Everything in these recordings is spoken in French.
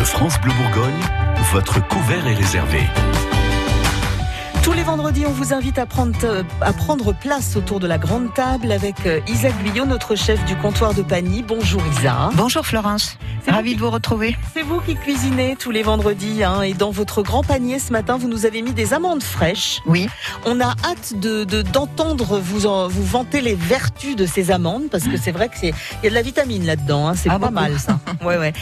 de France Bleu Bourgogne, votre couvert est réservé. Tous les vendredis, on vous invite à prendre, euh, à prendre place autour de la grande table avec euh, Isa Guyot, notre chef du comptoir de Pagny. Bonjour Isa. Bonjour Florence. Ravi de vous retrouver. C'est vous qui cuisinez tous les vendredis. Hein, et dans votre grand panier ce matin, vous nous avez mis des amandes fraîches. Oui. On a hâte de d'entendre vous en, vous vanter les vertus de ces amandes parce que c'est vrai que c'est il y a de la vitamine là-dedans. Hein, c'est Ah, pas beaucoup. mal ça. Ouais ouais.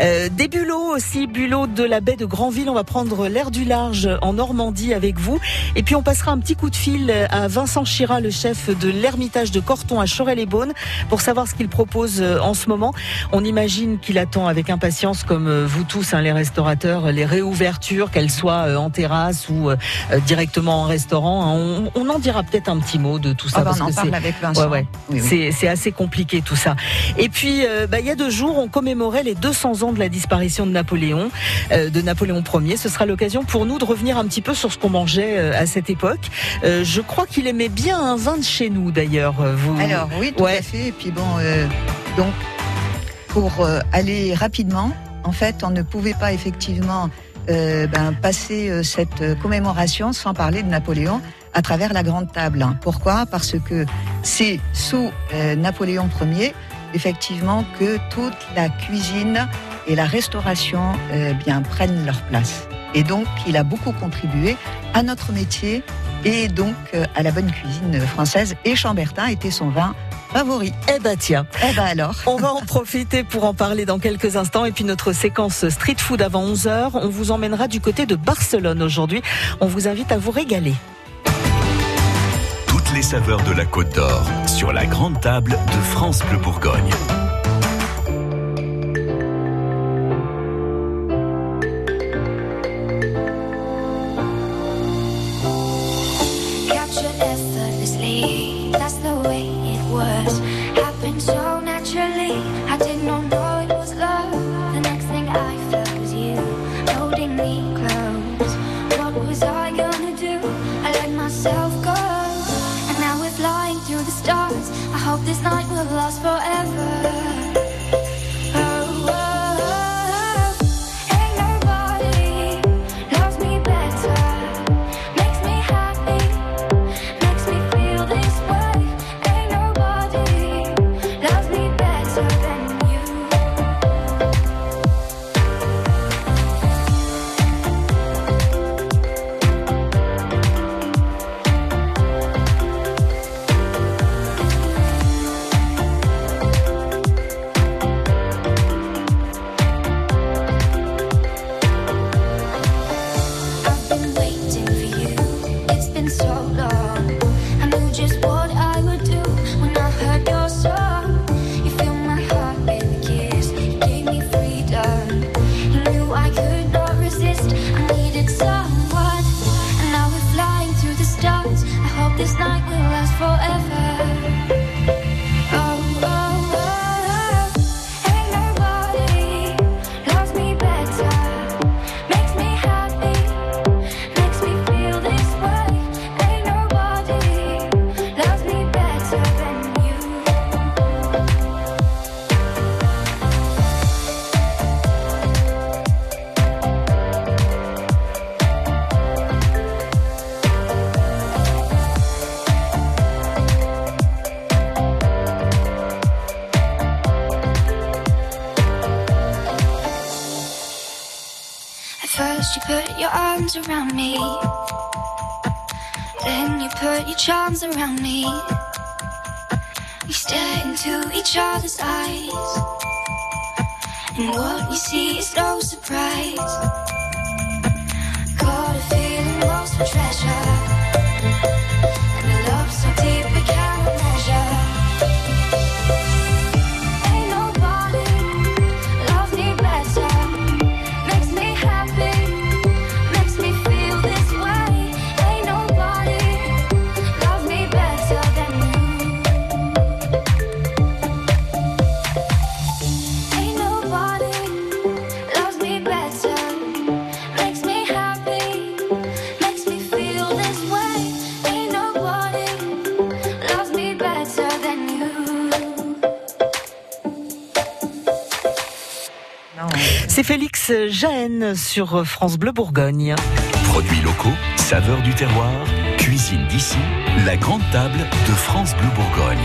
Euh, des bulots aussi, bulots de la baie de Granville. On va prendre l'air du large en Normandie avec vous. Et puis on passera un petit coup de fil à Vincent Chira, le chef de l'Ermitage de Corton à Chorel-les-Beaunes, pour savoir ce qu'il propose euh, en ce moment. On imagine qu'il attend avec impatience, comme euh, vous tous, hein, les restaurateurs, les réouvertures, qu'elles soient euh, en terrasse ou euh, euh, directement en restaurant. hein. On, on en dira peut-être un petit mot de tout ça. Bah, parce on en que parle c'est- avec Vincent. Ouais, ouais. Oui, oui. C'est, c'est assez compliqué tout ça. Et puis, euh, bah, il y a deux jours, on commémorait les 200 ans de la disparition de Napoléon, euh, de Napoléon Ier. Ce sera l'occasion pour nous de revenir un petit peu sur ce qu'on mangeait euh, à cette époque. Euh, je crois qu'il aimait bien un vin de chez nous, d'ailleurs. euh, Vous... Alors oui, tout Ouais. à fait. Et puis bon, donc pour aller rapidement, en fait, on ne pouvait pas effectivement euh, ben, passer euh, cette commémoration sans parler de Napoléon à travers la grande table. Pourquoi? Parce que c'est sous euh, Napoléon Ier, effectivement, que toute la cuisine et la restauration bien prennent leur place. Et donc, il a beaucoup contribué à notre métier et donc euh, à la bonne cuisine française. Et Chambertin était son vin favori. Eh ben tiens, Eh ben alors. on va en profiter pour en parler dans quelques instants. Et puis notre séquence street food avant 11h, on vous emmènera du côté de Barcelone aujourd'hui. On vous invite à vous régaler. Toutes les saveurs de la Côte d'Or sur la grande table de France Bleu Bourgogne. Arms around me. Then you put your charms around me. We stare into each other's eyes. And what we see is no surprise. Got a feeling lost for treasure Jahen sur France Bleu Bourgogne. Produits locaux, saveurs du terroir, cuisine d'ici, la grande table de France Bleu Bourgogne.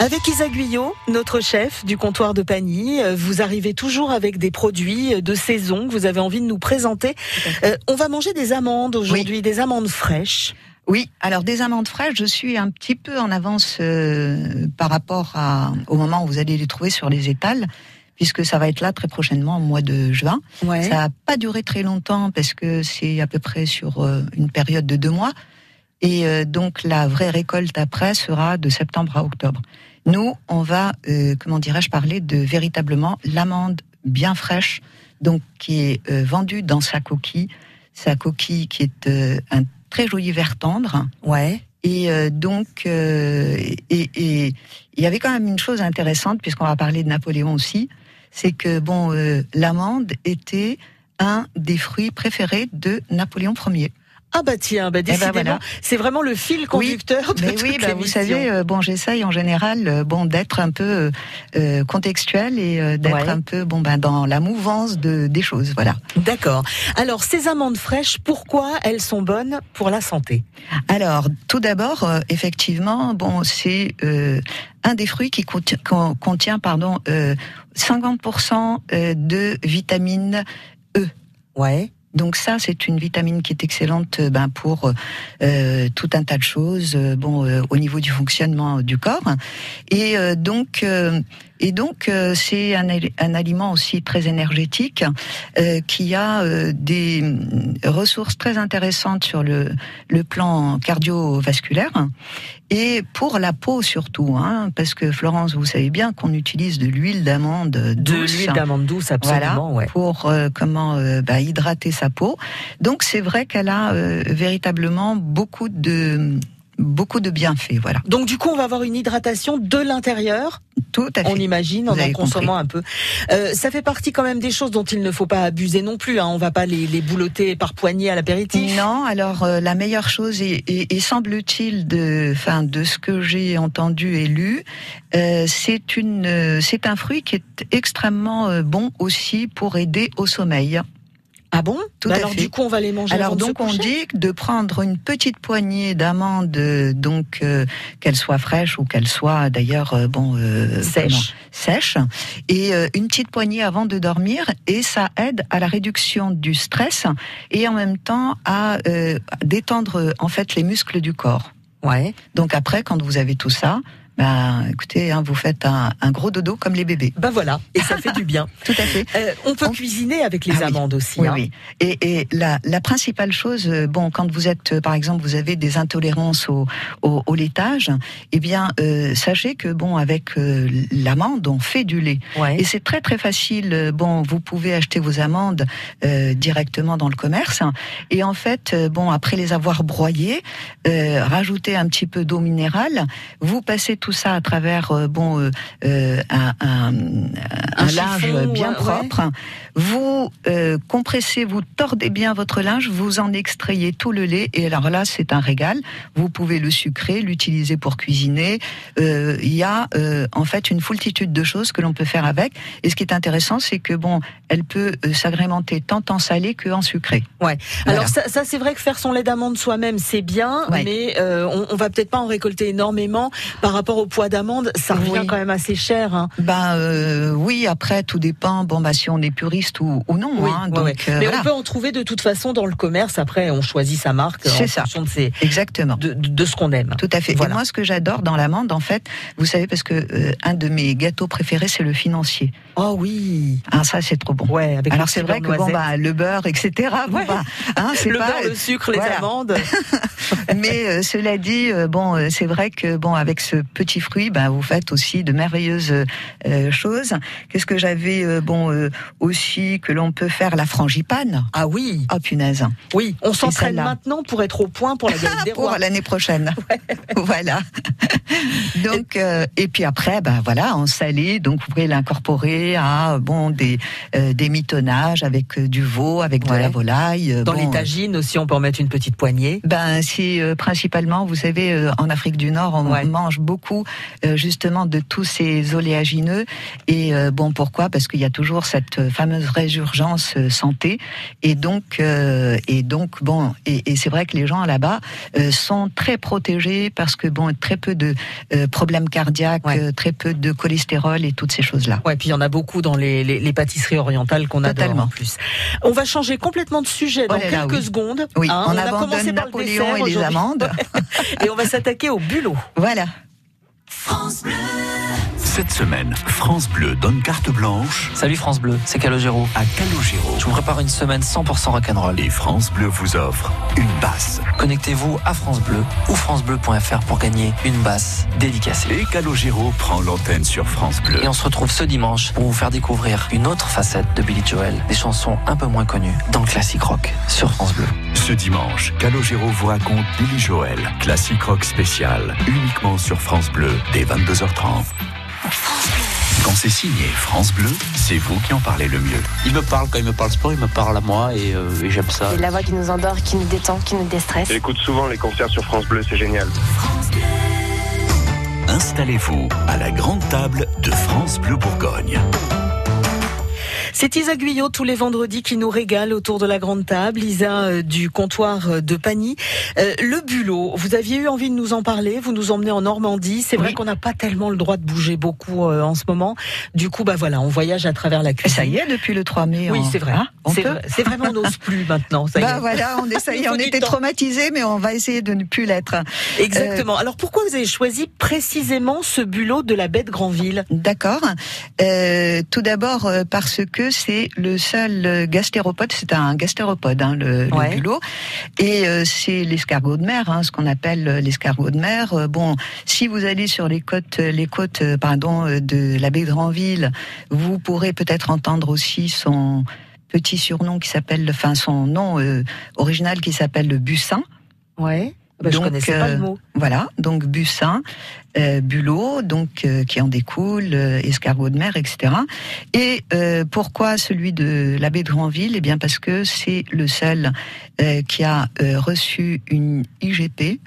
Avec Isa Guyot, notre chef du comptoir de Pagny, euh, vous arrivez toujours avec des produits de saison que vous avez envie de nous présenter. Euh, on va manger des amandes aujourd'hui, des amandes fraîches. Oui, alors des amandes fraîches, je suis un petit peu en avance euh, par rapport à, au moment où vous allez les trouver sur les étals, puisque ça va être là très prochainement, au mois de juin. Ouais. Ça va pas durer très longtemps parce que c'est à peu près sur euh, une période de deux mois. Et euh, donc la vraie récolte après sera de septembre à octobre. Nous, on va, euh, comment dirais-je, parler de véritablement l'amande bien fraîche, donc qui est euh, vendue dans sa coquille, sa coquille qui est un très joli vert tendre. Ouais. Et donc, et, et il y avait quand même une chose intéressante, puisqu'on va parler de Napoléon aussi, c'est que bon, euh, l'amande était un des fruits préférés de Napoléon Ier. Ah bah tiens, bah décidément, voilà. c'est vraiment le fil conducteur de Mais toute oui, bah, vous savez, euh, bon, j'essaye en général, euh, bon, d'être un peu euh, euh, contextuel et euh, d'être Ouais. un peu, bon, ben, dans la mouvance de des choses, voilà. D'accord. Alors, ces amandes fraîches, pourquoi elles sont bonnes pour la santé? Alors, tout d'abord, euh, effectivement, bon, c'est euh, un des fruits qui contient, con- contient pardon, euh, 50% euh, de vitamine E. Ouais. Donc ça, c'est une vitamine qui est excellente euh, ben, pour euh, tout un tas de choses, euh, bon, euh, au niveau du fonctionnement du corps. Et euh, donc, euh, et donc, euh, c'est un, un aliment aussi très énergétique euh, qui a euh, des ressources très intéressantes sur le, le plan cardiovasculaire et pour la peau surtout, hein, parce que Florence, vous savez bien qu'on utilise de l'huile d'amande De douce l'huile d'amande douce, absolument, voilà, ouais. pour euh, comment euh, bah, hydrater sa peau. Donc c'est vrai qu'elle a euh, véritablement beaucoup de beaucoup de bienfaits. Voilà, Donc du coup, on va avoir une hydratation de l'intérieur, tout à fait. on imagine, en Vous en consommant un peu. Euh, ça fait partie quand même des choses dont il ne faut pas abuser non plus. Hein. On va pas les, les boulotter par poignée à l'apéritif. Non, alors euh, la meilleure chose, et, et- et semble-t-il de, enfin, de ce que j'ai entendu et lu, euh, c'est une, euh, c'est un fruit qui est extrêmement euh, bon aussi pour aider au sommeil. Ah bon? Tout Bah à Alors fait. du coup, on va les manger Alors avant de se donc on dit de prendre une petite poignée d'amandes, donc euh, qu'elles soient fraîches ou qu'elles soient d'ailleurs euh, bon euh, Sèche. comment, sèches, et euh, une petite poignée avant de dormir, et ça aide à la réduction du stress et en même temps à euh, détendre en fait les muscles du corps. Ouais. Donc après, quand vous avez tout ça, ben écoutez, hein, vous faites un, un gros dodo comme les bébés. Bah voilà, et ça fait du bien. Tout à fait. Euh, on peut On- cuisiner avec les Ah oui. amandes aussi. Oui, hein. oui. Et, et la, la principale chose, euh, bon, quand vous êtes, euh, par exemple, vous avez des intolérances au, au, au laitage, eh bien, euh, sachez que bon, avec euh, l'amande, on fait du lait. Ouais. Et c'est très très facile. Bon, vous pouvez acheter vos amandes euh, directement dans le commerce. Et en fait, bon, après les avoir broyées, euh, rajouter un petit peu d'eau minérale. Vous passez tout ça à travers euh, bon euh, euh, un, un, un linge bien ouais, propre. Vous compressez, vous tordez bien votre linge, vous en extrayez tout le lait. Et alors là, c'est un régal. Vous pouvez le sucrer, l'utiliser pour cuisiner. Il y a en fait une foultitude de choses que l'on peut faire avec. Et ce qui est intéressant, c'est que bon, elle peut s'agrémenter tant en salé que en sucré. Ouais. Voilà. Alors ça, ça c'est vrai que faire son lait d'amande soi-même c'est bien, Ouais. mais euh, on, on va peut-être pas en récolter énormément par rapport au poids d'amande. Ça revient Oui. quand même assez cher. Hein. Ben euh, oui, après tout dépend. Bon bah si on est puriste ou, ou non. Oui, hein, ouais, donc ouais. euh, mais voilà. on peut en trouver de toute façon dans le commerce. Après, on choisit sa marque en C'est ça. fonction de, ses, exactement. de, ce qu'on aime. Tout à fait. Voilà. Et moi, ce que j'adore dans l'amande, en fait, vous savez, parce que euh, un de mes gâteaux préférés, c'est le financier. Oh oui. Ah, ça, c'est trop bon. Ouais. Avec Alors c'est vrai que bon bah le beurre etc bon, Ouais. bah, hein, le pas beurre, le sucre, les voilà. amandes. mais cela dit bon c'est vrai que bon avec ce petit fruit bah, vous faites aussi de merveilleuses euh, choses qu'est-ce que j'avais euh, bon euh, aussi que l'on peut faire? La frangipane Ah oui. oh punaise Oui. On s'entraîne maintenant pour être au point pour la galette des pour rois. l'année prochaine voilà donc et puis après ben voilà en salé donc vous pouvez l'incorporer à bon des des mitonnages avec du veau avec de la volaille Dans bon, les tagines aussi, on peut en mettre une petite poignée. Ben, si euh, principalement, vous savez, en Afrique du Nord, on Ouais. mange beaucoup beaucoup euh, justement de tous ces oléagineux. Et euh, bon, pourquoi? Parce qu'il y a toujours cette fameuse résurgence euh, santé. Et donc, et donc bon, et, et c'est vrai que les gens là-bas sont très protégés parce que bon, très peu de problèmes cardiaques, Ouais. très peu de cholestérol et toutes ces choses-là. Ouais, puis il y en a beaucoup dans les, les, les pâtisseries orientales qu'on adore Totalement. en plus. On va changer complètement de sujet dans Oh là là, quelques oui. secondes. Oui, hein. on, a abandonne commencé par le Napoléon dessert et les amandes. et on va s'attaquer au bulot. voilà. Cette semaine, France Bleu donne carte blanche Salut France Bleu, c'est Calogero. à Calogero. Je vous prépare une semaine 100% rock'n'roll. Et France Bleu vous offre une basse. Connectez-vous à France Bleu ou francebleu.fr pour gagner une basse dédicacée. Et Calogero prend l'antenne sur France Bleu. Et on se retrouve ce dimanche pour vous faire découvrir une autre facette de Billy Joel, des chansons un peu moins connues dans le classique rock sur France Bleu. Ce dimanche, Calogero vous raconte Billy Joel, classique rock spécial, uniquement sur France Bleu, dès 22h30. Quand c'est signé France Bleu, c'est vous qui en parlez le mieux. Il me parle quand il me parle sport, il me parle à moi et, euh, et j'aime ça. C'est la voix qui nous endort, qui nous détend, qui nous déstresse. J'écoute souvent les concerts sur France Bleu, c'est génial. Installez-vous à la grande table de France Bleu Bourgogne. C'est Isa Guyot tous les vendredis qui nous régale autour de la grande table. Isa euh, du comptoir euh, de Pagny. Euh, le bulot, vous aviez eu envie de nous en parler, vous nous emmenez en Normandie. C'est vrai Oui. qu'on n'a pas tellement le droit de bouger beaucoup euh, en ce moment. Du coup, bah voilà, on voyage à travers la cuisine. ça y est, depuis le 3 mai. Oui, on- c'est vrai. Hein, on c'est vrai, on n'ose plus maintenant. Ça y Bah est. voilà, on essaye. On était traumatisés, mais on va essayer de ne plus l'être. Exactement. Alors pourquoi vous avez choisi précisément ce bulot de la baie de Granville? D'accord. Euh, tout d'abord parce que c'est le seul euh, gastéropode, c'est un gastéropode, hein, le, le Ouais. bulot, et euh, c'est l'escargot de mer, hein, ce qu'on appelle euh, l'escargot de mer. Euh, bon, si vous allez sur les côtes, les côtes, pardon, de la baie de Granville, vous pourrez peut-être entendre aussi son petit surnom qui s'appelle, enfin son nom euh, original qui s'appelle le bussin. Ouais. Bah, je Donc, connaissais pas euh, le mot. Voilà, donc bussin, euh, bulot, donc euh, qui en découle, euh, escargot de mer, etc. Et euh, pourquoi celui de la baie de Granville? Eh bien parce que c'est le seul euh, qui a euh, reçu une IGP.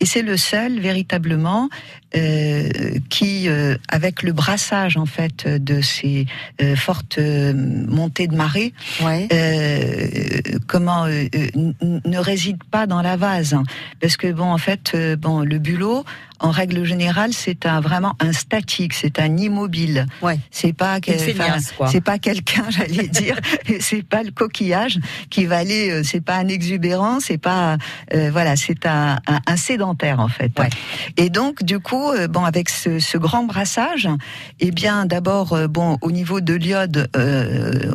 Et c'est le seul véritablement euh, qui, euh, avec le brassage en fait de ces euh, fortes euh, montées de marée, Ouais. euh, comment ne réside pas dans la vase hein. parce que bon en fait bon le bulot en règle générale c'est un vraiment un statique c'est un immobile Ouais. c'est pas c'est pas quelqu'un j'allais dire c'est pas le coquillage qui va aller c'est pas un exubérant c'est pas euh, voilà c'est un, un, un sédentaire en fait Ouais. et donc du coup euh, bon avec ce, grand brassage eh bien d'abord euh, bon au niveau de l'iode euh,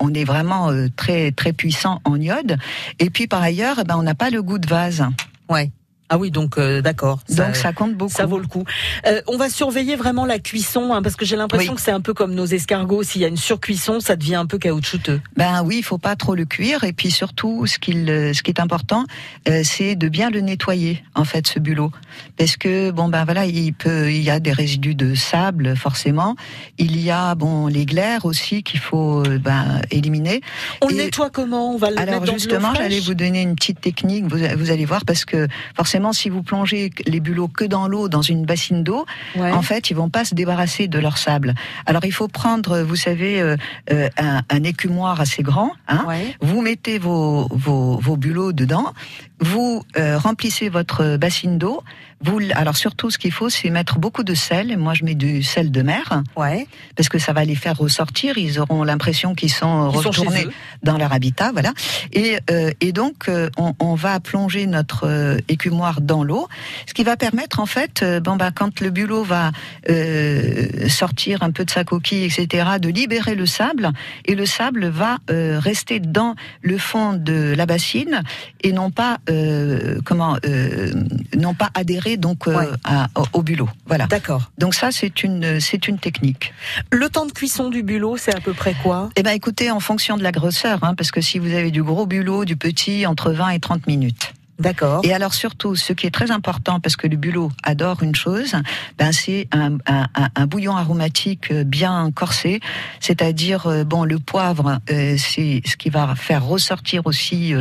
on, est vraiment très très puissant en iode et puis par ailleurs eh ben on n'a pas le goût de vase Ouais. Ah oui, donc euh, d'accord. donc ça compte beaucoup Ça vaut le coup. Euh, on va surveiller vraiment la cuisson, hein, parce que j'ai l'impression Oui. que c'est un peu comme nos escargots. S'il y a une surcuisson, ça devient un peu caoutchouteux. Ben oui, il faut pas trop le cuire et puis surtout ce qu'il euh, ce qui est important euh, c'est de bien le nettoyer en fait ce bulot parce que bon ben voilà, il peut il y a des résidus de sable forcément, il y a bon les glaires aussi qu'il faut ben éliminer. On le nettoie comment? On va le Alors mettre dans justement, j'allais vous donner une petite technique, vous, vous allez voir parce que forcément si vous plongez les bulots que dans l'eau dans une bassine d'eau, Ouais. en fait, ils vont pas se débarrasser de leur sable. Alors, il faut prendre, vous savez, euh, euh, un, un écumoire assez grand. Hein, Ouais. Vous mettez vos, vos, vos bulots dedans, vous euh, remplissez votre bassine d'eau. Vous, alors surtout, ce qu'il faut, c'est mettre beaucoup de sel. Moi, je mets du sel de mer Ouais. parce que ça va les faire ressortir. Ils auront l'impression qu'ils sont Ils chez retournés dans leur habitat, voilà. Et, euh, et donc, euh, on, on va plonger notre euh, écumoire dans l'eau, ce qui va permettre, en fait, euh, bon bah, quand le bulot va euh, sortir un peu de sa coquille, etc., de libérer le sable, et le sable va euh, rester dans le fond de la bassine et non pas euh, comment euh, non pas adhérer donc euh, Ouais. à- au bulot. Voilà. D'accord. Donc ça, c'est une c'est une technique. Le temps de cuisson du bulot, c'est à peu près quoi? Eh ben, écoutez, en fonction de la grosseur, hein, parce que si vous avez du gros bulot, du petit, entre 20 et 30 minutes. D'accord. Et alors surtout, ce qui est très important, parce que le bulot adore une chose, ben c'est un, un, un- un bouillon aromatique bien corsé, c'est-à-dire euh, bon le poivre, euh, c'est ce qui va faire ressortir aussi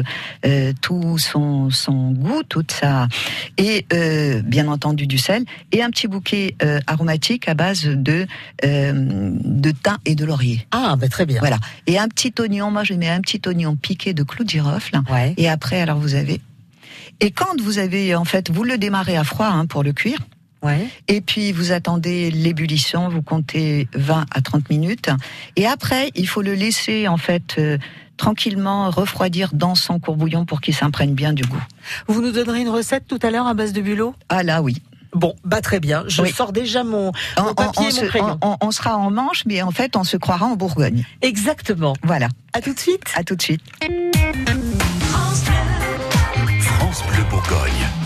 euh, tout son, son goût, toute sa et euh, bien entendu du sel et un petit bouquet aromatique à base de de thym et de laurier. Ah, bah, très bien. Voilà. Et un petit oignon, moi je mets un petit oignon piqué de clous de girofle. Ouais. Et après, alors vous avez. Et quand vous avez, en fait, vous le démarrez à froid hein, pour le cuire. Ouais. Et puis vous attendez l'ébullition, vous comptez 20 à 30 minutes. Et après, il faut le laisser en fait euh, tranquillement refroidir dans son courbouillon pour qu'il s'imprègne bien du goût. Vous nous donnerez une recette tout à l'heure à base de bulot? Ah là oui. Bon, bah très bien. Je Oui. sors déjà mon, mon On, papier on et mon se- crayon. on- on sera en Manche, mais en fait, on se croira en Bourgogne. Exactement. Voilà. À tout de suite. À tout de suite. Bourgogne.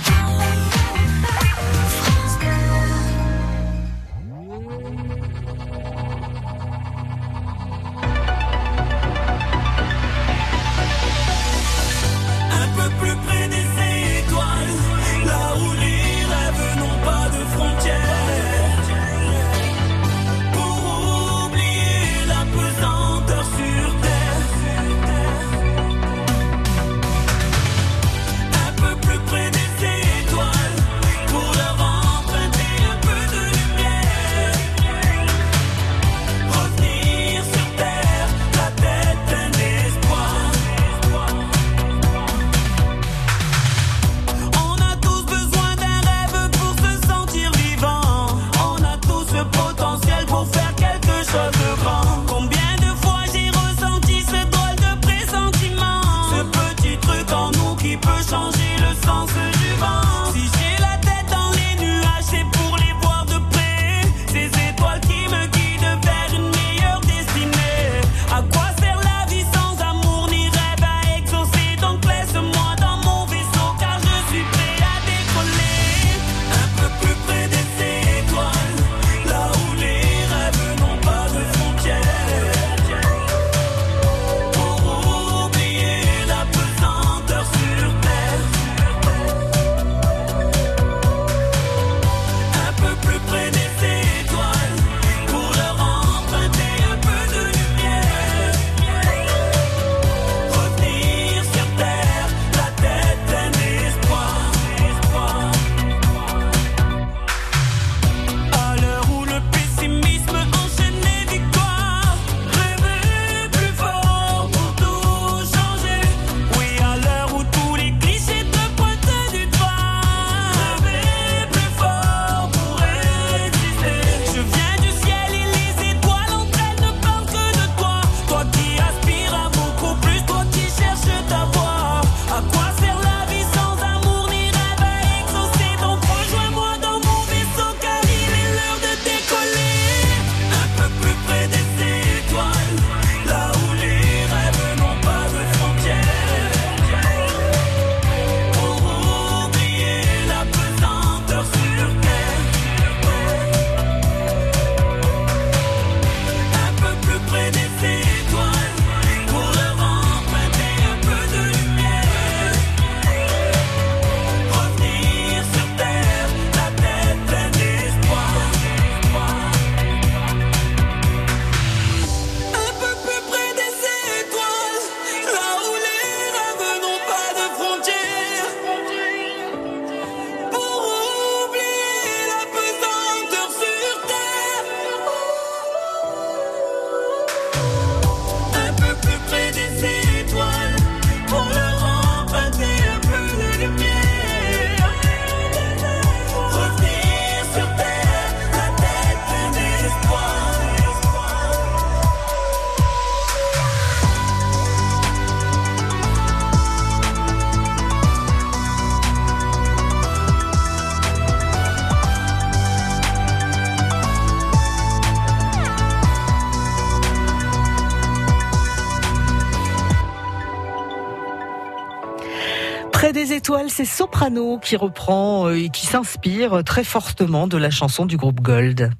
C'est Soprano qui reprend euh, et qui s'inspire très fortement de la chanson du groupe Gold.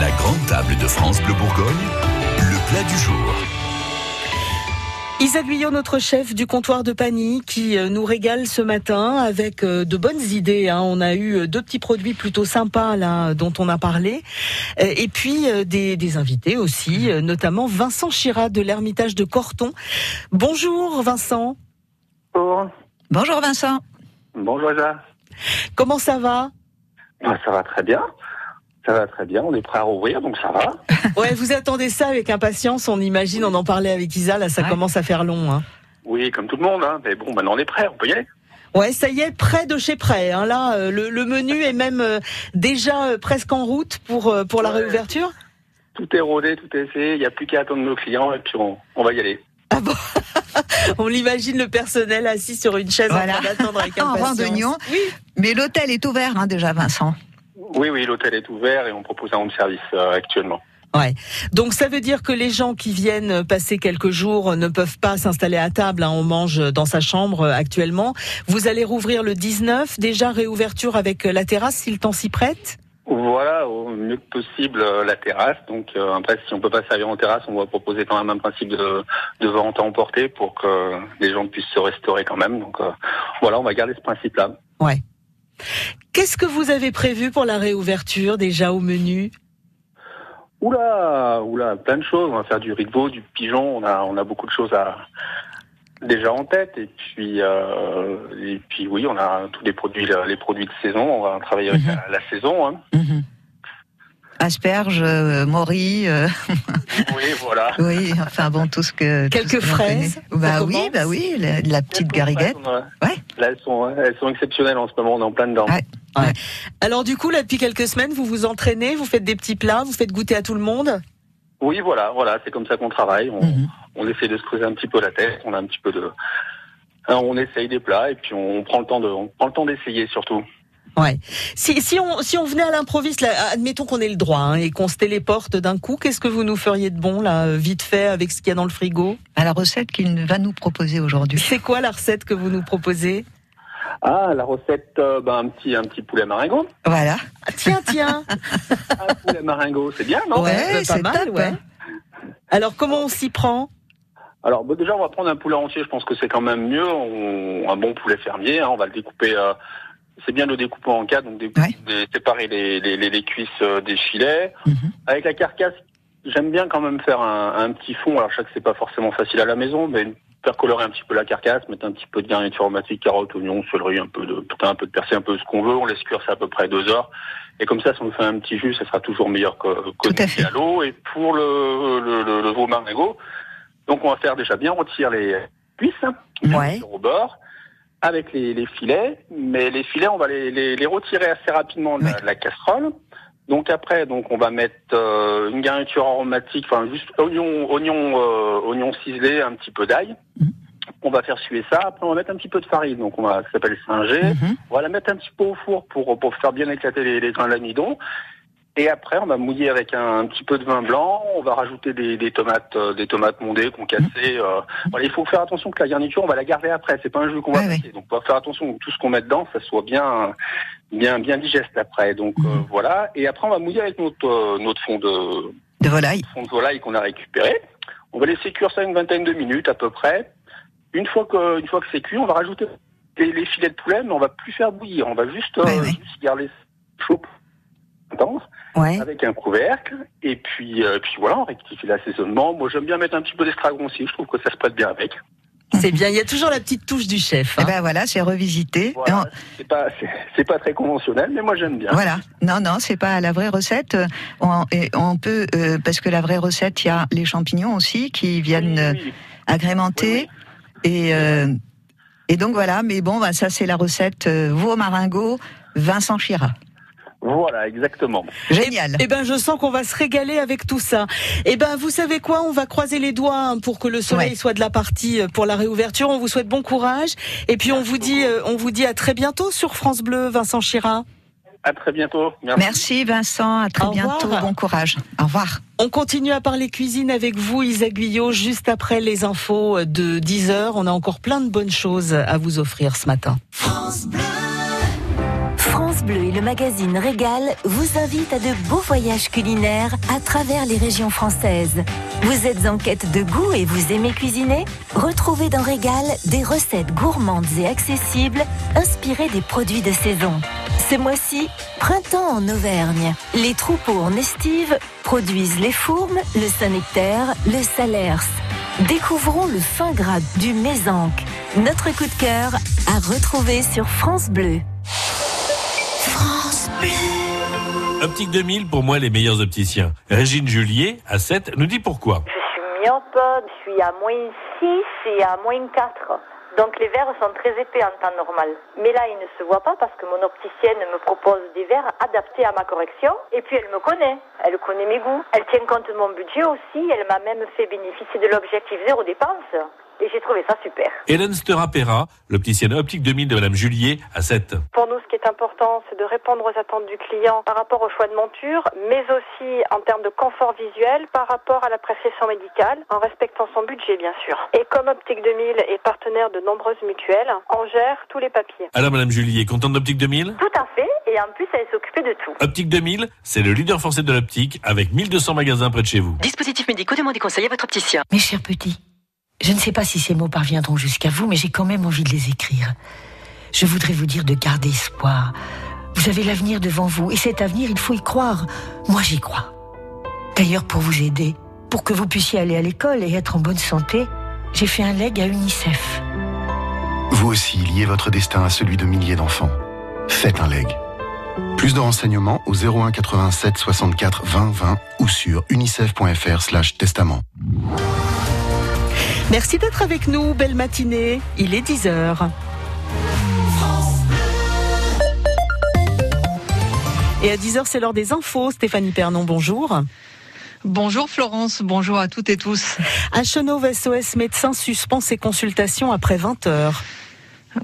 La grande table de France Bleu Bourgogne, le plat du jour. Isa Guyot, notre chef du comptoir de Pagny, qui euh, nous régale ce matin avec euh, de bonnes idées. hein. On a eu deux petits produits plutôt sympas là dont on a parlé, et puis des, des invités aussi, notamment Vincent Chirat de l'Ermitage de Corton. Bonjour Vincent, Bonjour. Bonjour Vincent. Bonjour, Isa. comment ça va? Ah, Ça va très bien. Ça va très bien. On est prêt à rouvrir, donc ça va. Ouais, vous attendez ça avec impatience, on imagine, on en parlait avec Isa, là ça Ouais. commence à faire long. Hein. Oui, comme tout le monde. Hein. Mais bon, maintenant on est prêt. On peut y aller. Ouais, ça y est, près de chez près. Hein. Là, euh, le, le menu est même euh, déjà euh, presque en route pour pour la Ouais. réouverture. Tout est rodé, tout est fait. Il n'y a plus qu'à attendre nos clients et puis on, on va y aller. Ah bon? On l'imagine le personnel assis sur une chaise Voilà. en train d'attendre avec En impatience. randonnion. Oui. Mais l'hôtel est ouvert hein, déjà Vincent. Oui, oui, l'hôtel est ouvert et on propose un home service euh, actuellement. Ouais. Donc ça veut dire que les gens qui viennent passer quelques jours ne peuvent pas s'installer à table. hein. On mange dans sa chambre euh, actuellement. Vous allez rouvrir le 19. Déjà réouverture avec la terrasse si le temps s'y prête? Voilà, au mieux que possible euh, la terrasse. Donc euh, après, si on peut pas servir en terrasse, on va proposer quand même un principe de, de vente à emporter pour que les gens puissent se restaurer quand même. Donc euh, voilà, on va garder ce principe-là. Qu'est-ce que vous avez prévu pour la réouverture déjà au menu? Oula, oula, plein de choses. On va faire du riz de veau, du pigeon. On a, on a beaucoup de choses à déjà en tête. Et puis, euh, et puis oui, on a tous les produits, les produits de saison. On va travailler avec Mhm. la, la saison. Hein. Mhm. Asperges, euh, morilles, euh, Oui, voilà. oui, enfin bon, tout ce que. Quelques que fraises. Bah oui, commence. bah oui, la, la petite gariguette. Ouais. Là, elles sont, elles sont exceptionnelles en ce moment. On est en plein dedans. Ouais. Alors du coup, là depuis quelques semaines, vous vous entraînez, vous faites des petits plats, vous faites goûter à tout le monde? Oui, voilà, voilà. C'est comme ça qu'on travaille. On, Mhm. on essaie de se creuser un petit peu la tête. On a un petit peu de, Alors, on essaye des plats et puis on prend le temps de, on prend le temps d'essayer surtout. Ouais. Si, si on si on venait à l'improviste, là, admettons qu'on ait le droit hein, et qu'on se téléporte d'un coup, qu'est-ce que vous nous feriez de bon là, vite fait avec ce qu'il y a dans le frigo? À la recette qu'il va nous proposer aujourd'hui. C'est quoi la recette que vous nous proposez? Ah, la recette, euh, ben, un petit, un petit poulet maringot. Voilà. Ah, Tiens, tiens. Un poulet maringot, c'est bien, non? Ouais, bah, pas c'est mal, top, ouais. hein. Alors comment on s'y prend? Alors bon, déjà, on va prendre un poulet entier. Je pense que c'est quand même mieux. On- un bon poulet fermier. hein, on va le découper. euh, c'est bien de le découper en quatre, donc Ouais. séparer les, les, les, les cuisses euh, des filets. Mhm. Avec la carcasse, j'aime bien quand même faire un, un petit fond. Alors je sais que c'est pas forcément facile à la maison, mais faire colorer un petit peu la carcasse, mettre un petit peu de garniture aromatique, carottes, oignons, céleri, un peu de putain, un peu de persil, un peu ce qu'on veut. On laisse cuire ça à peu près deux heures. Et comme ça, si on fait un petit jus, ça sera toujours meilleur que, que à à l'eau. Et pour le, le, le, le veau donc on va faire déjà bien retirer les cuisses, Ouais. au bord, avec les, les filets. Mais les filets, on va les, les, les retirer assez rapidement de la, Ouais. de la casserole. Donc après, donc on va mettre euh, une garniture aromatique, enfin juste oignon, oignon, euh, oignon ciselé, un petit peu d'ail. Mhm. On va faire suer ça. Après, on va mettre un petit peu de farine. Donc on va, ça s'appelle singer. Mhm. On va la mettre un petit peu au four pour, pour faire bien éclater les, les grains d'amidon. Et après, on va mouiller avec un, un petit peu de vin blanc. On va rajouter des, des tomates, euh, des tomates mondées qu'on cassait. euh. Voilà, il faut faire attention que la garniture, on va la garder après. C'est pas un jus qu'on va Ouais, passer. Donc, on va faire attention que tout ce qu'on met dedans, ça soit bien, bien, bien digeste après. Donc euh, Mhm. voilà. Et après, on va mouiller avec notre, euh, notre fond de, De volaille. fond de volaille qu'on a récupéré. On va laisser cuire ça une vingtaine de minutes à peu près. Une fois que, une fois que c'est cuit, on va rajouter les, les filets de poulet, mais on va plus faire bouillir. On va juste, euh, Ouais, ouais. juste garder chaud intense Ouais. avec un couvercle. Et puis, euh, puis voilà, on rectifie l'assaisonnement. Moi, j'aime bien mettre un petit peu d'estragon aussi. Je trouve que ça se prête bien avec. C'est bien, il y a toujours la petite touche du chef. Eh hein. ben voilà, c'est revisité. Voilà. C'est pas, c'est, c'est pas très conventionnel, mais moi j'aime bien. Voilà. Non, non, c'est pas la vraie recette. On, et on peut, euh, parce que la vraie recette, il y a les champignons aussi qui viennent euh, Oui, oui, agrémenter. Et, euh, et donc voilà, mais bon, bah, ça c'est la recette euh, veau maringot Vincent Chira. Voilà, exactement. Génial. Eh ben, je sens qu'on va se régaler avec tout ça. Eh ben, vous savez quoi? On va croiser les doigts hein, pour que le soleil Ouais. soit de la partie euh, pour la réouverture. On vous souhaite bon courage. Et puis, on vous dit, euh, on vous dit à très bientôt sur France Bleu, Vincent Chira. À très bientôt. Merci. Merci Vincent, à très Au revoir. bientôt, bon courage. Au revoir. On continue à parler cuisine avec vous, Isa Guyot, juste après les infos de 10 heures. On a encore plein de bonnes choses à vous offrir ce matin. France Bleu et le magazine Régal vous invitent à de beaux voyages culinaires à travers les régions françaises. Vous êtes en quête de goût et vous aimez cuisiner? Retrouvez dans Régal des recettes gourmandes et accessibles inspirées des produits de saison. Ce mois-ci, printemps en Auvergne. Les troupeaux en estive produisent les fourmes, le Saint-Nectaire, le Salers. Découvrons le fin gras du mésanque. Notre coup de cœur à retrouver sur France Bleu. France Bleu. Optique 2000, pour moi, les meilleurs opticiens. Régine Julier, à 7, nous dit pourquoi. Je suis myope, je suis à moins 6 et à moins 4. Donc les verres sont très épais en temps normal. Mais là, ils ne se voient pas parce que mon opticienne me propose des verres adaptés à ma correction. Et puis elle me connaît. Elle connaît mes goûts. Elle tient compte de mon budget aussi. Elle m'a même fait bénéficier de l'objectif zéro dépense. Et j'ai trouvé ça super. Hélène Stera-Pera, l'opticienne Optique 2000 de Madame Julier, à 7. Pour nous, ce qui est important, c'est de répondre aux attentes du client par rapport au choix de monture, mais aussi en termes de confort visuel par rapport à la prescription médicale, en respectant son budget, bien sûr. Et comme Optique 2000 est partenaire de nombreuses mutuelles, on gère tous les papiers. Alors Madame Julier, contente d'Optique 2000 Tout à fait. Et en plus, elle s'occupait de tout. Optique 2000, c'est le leader français de l'optique avec 1200 magasins près de chez vous. Dispositifs médicaux, demandez conseil à votre opticien. Mes chers petits, je ne sais pas si ces mots parviendront jusqu'à vous, mais j'ai quand même envie de les écrire. Je voudrais vous dire de garder espoir. Vous avez l'avenir devant vous, et cet avenir, il faut y croire. Moi, j'y crois. D'ailleurs, pour vous aider, pour que vous puissiez aller à l'école et être en bonne santé, j'ai fait un leg à UNICEF. Vous aussi, liez votre destin à celui de milliers d'enfants. Faites un leg. Plus de renseignements au 01 87 64 20 20 ou sur unicef.fr/testament. Merci d'être avec nous. Belle matinée. Il est 10h. Et à 10h, c'est l'heure des infos. Stéphanie Pernon, bonjour. Bonjour Florence, bonjour à toutes et tous. À Chenauve, SOS Médecins suspend ses consultations après 20 heures.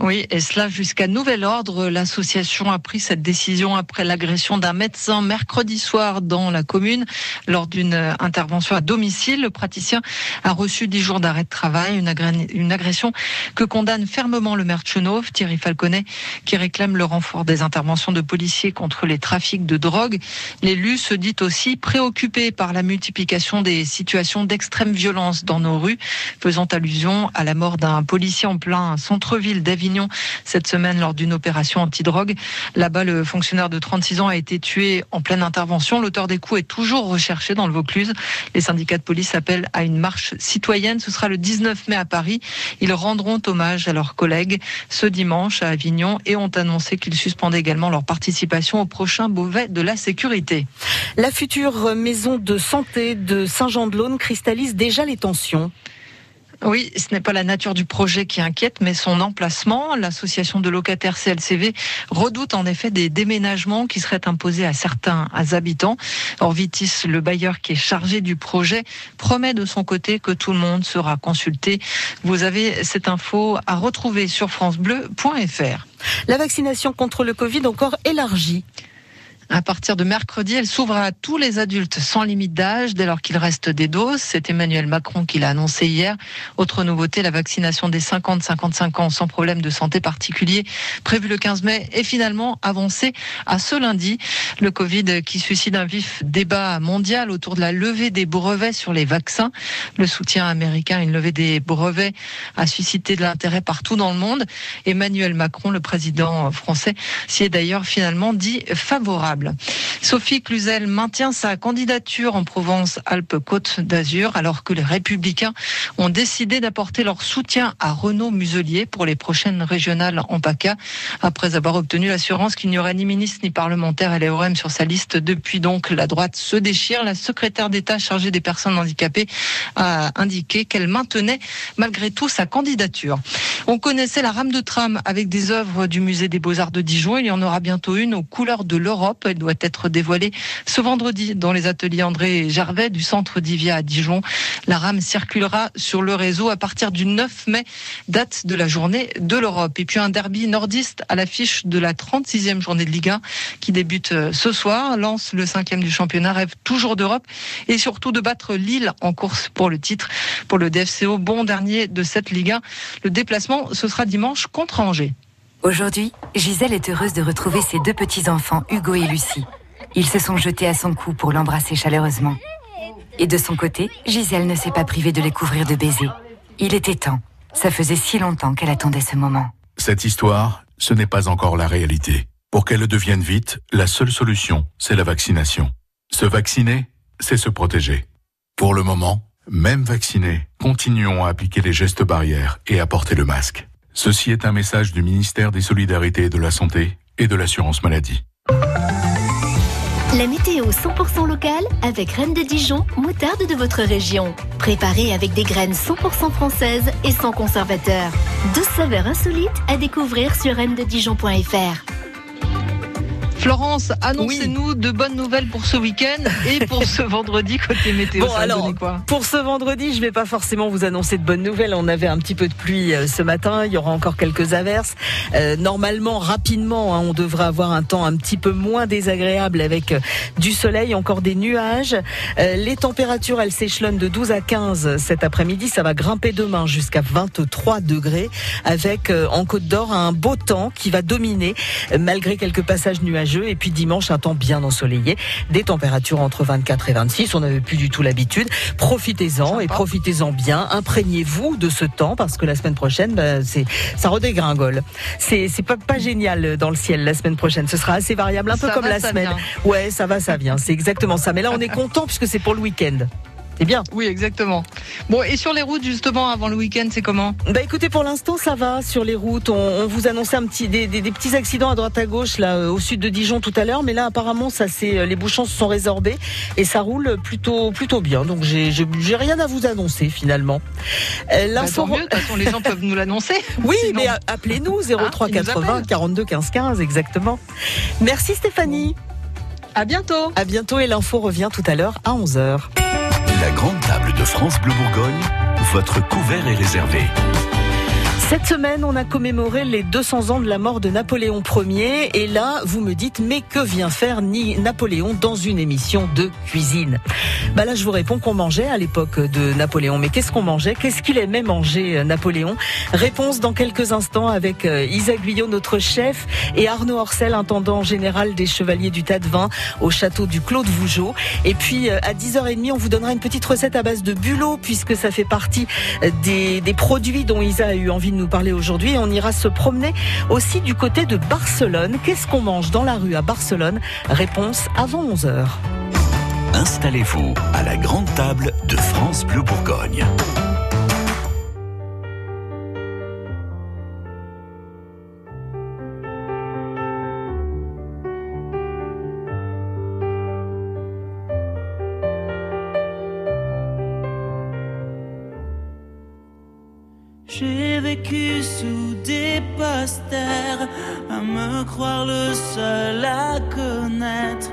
Oui, et cela jusqu'à nouvel ordre. L'association a pris cette décision après l'agression d'un médecin mercredi soir dans la commune lors d'une intervention à domicile. Le praticien a reçu 10 jours d'arrêt de travail, une agression que condamne fermement le maire de Chenauve, Thierry Falconet, qui réclame le renfort des interventions de policiers contre les trafics de drogue. L'élu se dit aussi préoccupé par la multiplication des situations d'extrême violence dans nos rues, faisant allusion à la mort d'un policier en plein centre-ville d'Avignon cette semaine lors d'une opération antidrogue. Là-bas, le fonctionnaire de 36 ans a été tué en pleine intervention. L'auteur des coups est toujours recherché dans le Vaucluse. Les syndicats de police appellent à une marche citoyenne. Ce sera le 19 mai à Paris. Ils rendront hommage à leurs collègues ce dimanche à Avignon et ont annoncé qu'ils suspendaient également leur participation au prochain Beauvais de la sécurité. La future maison de santé de Saint-Jean-de-Laune cristallise déjà les tensions. Oui, ce n'est pas la nature du projet qui inquiète, mais son emplacement. L'association de locataires CLCV redoute en effet des déménagements qui seraient imposés à certains habitants. Orvitis, le bailleur qui est chargé du projet, promet de son côté que tout le monde sera consulté. Vous avez cette info à retrouver sur francebleu.fr. La vaccination contre le Covid encore élargie. À partir de mercredi, elle s'ouvre à tous les adultes sans limite d'âge dès lors qu'il reste des doses. C'est Emmanuel Macron qui l'a annoncé hier. Autre nouveauté, la vaccination des 50-55 ans sans problème de santé particulier prévue le 15 mai est finalement avancée à ce lundi. Le Covid qui suscite un vif débat mondial autour de la levée des brevets sur les vaccins. Le soutien américain à une levée des brevets a suscité de l'intérêt partout dans le monde. Emmanuel Macron, le président français, s'y est d'ailleurs finalement dit favorable. Sophie Cluzel maintient sa candidature en Provence-Alpes-Côte d'Azur alors que les républicains ont décidé d'apporter leur soutien à Renaud Muselier pour les prochaines régionales en PACA après avoir obtenu l'assurance qu'il n'y aurait ni ministre ni parlementaire LREM sur sa liste. Depuis donc, la droite se déchire. La secrétaire d'État chargée des personnes handicapées a indiqué qu'elle maintenait malgré tout sa candidature. On connaissait la rame de tram avec des œuvres du musée des Beaux-Arts de Dijon. Il y en aura bientôt une aux couleurs de l'Europe. Elle doit être dévoilée ce vendredi dans les ateliers André Gervais du centre d'Ivia à Dijon. La rame circulera sur le réseau à partir du 9 mai, date de la journée de l'Europe. Et puis un derby nordiste à l'affiche de la 36e journée de Ligue 1 qui débute euh, ce soir. Lance le cinquième du championnat, rêve toujours d'Europe et surtout de battre Lille en course pour le titre. Pour le DFCO, bon dernier de cette Ligue 1. Le déplacement, ce sera dimanche contre Angers. Aujourd'hui, Gisèle est heureuse de retrouver ses deux petits-enfants, Hugo et Lucie. Ils se sont jetés à son cou pour l'embrasser chaleureusement. Et de son côté, Gisèle ne s'est pas privée de les couvrir de baisers. Il était temps. Ça faisait si longtemps qu'elle attendait ce moment. Cette histoire, ce n'est pas encore la réalité. Pour qu'elle le devienne vite, la seule solution, c'est la vaccination. Se vacciner, c'est se protéger. Pour le moment, même vaccinés, continuons à appliquer les gestes barrières et à porter le masque. Ceci est un message du ministère des Solidarités et de la Santé et de l'Assurance Maladie. La météo 100% locale avec Reine de Dijon, moutarde de votre région. Préparée avec des graines 100% françaises et sans conservateur. 12 saveurs insolites à découvrir sur reine-de-dijon.fr. Florence, annoncez-nous de bonnes nouvelles pour ce week-end et pour ce vendredi côté météo. Bon alors, quoi pour ce vendredi, je vais pas forcément vous annoncer de bonnes nouvelles. On avait un petit peu de pluie euh, ce matin, il y aura encore quelques averses. Euh, normalement, rapidement, hein, on devrait avoir un temps un petit peu moins désagréable avec euh, du soleil, encore des nuages. Euh, les températures, elles s'échelonnent de 12 à 15 cet après-midi. Ça va grimper demain jusqu'à 23 degrés avec euh, en Côte d'Or un beau temps qui va dominer malgré quelques passages nuageux. Et puis dimanche, un temps bien ensoleillé. Des températures entre 24 et 26. On n'avait plus du tout l'habitude. Profitez-en et profitez-en bien. Imprégnez-vous de ce temps parce que la semaine prochaine, bah, c'est ça redégringole. C'est pas pas génial dans le ciel la semaine prochaine. Ce sera assez variable, un peu Ça comme va, la semaine. vient. Ouais, ça va, ça vient. C'est exactement ça. Mais là, on est content puisque c'est pour le week-end. C'est bien. Oui, exactement. Bon, et sur les routes, justement, avant le week-end, c'est comment? Bah écoutez, pour l'instant ça va sur les routes. On, on vous annonçait un petit des, des- des petits accidents à droite à gauche là euh, au sud de Dijon tout à l'heure, mais là apparemment ça c'est euh, les bouchons se sont résorbés et ça roule plutôt plutôt bien. Donc j'ai j'ai j'ai rien à vous annoncer finalement. Euh, Bah, tant mieux, de toute façon, les gens peuvent nous l'annoncer. Oui, Sinon- mais appelez-nous 03 Ah, ils nous 80 appellent. 42 15 15 exactement. Merci Stéphanie. À bientôt. À bientôt et l'info revient tout à l'heure à 11h. La grande table de France Bleu Bourgogne, votre couvert est réservé. Cette semaine, on a commémoré les 200 ans de la mort de Napoléon Ier. Et là, vous me dites, mais que vient faire Napoléon dans une émission de cuisine? Bah là, je vous réponds qu'on mangeait à l'époque de Napoléon. Mais qu'est-ce qu'on mangeait? Qu'est-ce qu'il aimait manger, euh, Napoléon? Réponse dans quelques instants avec euh, Isaac Guyot, notre chef, et Arnaud Orcel, intendant général des Chevaliers du Tas de Vin au château du Clos de Vougeot. Et puis, euh, à 10h30, on vous donnera une petite recette à base de bulot, puisque ça fait partie des, des produits dont Isa a eu envie de nous parler aujourd'hui. On ira se promener aussi du côté de Barcelone. Qu'est-ce qu'on mange dans la rue à Barcelone? Réponse avant 11h. Installez-vous à la grande table de France Bleu Bourgogne. Croire le seul à connaître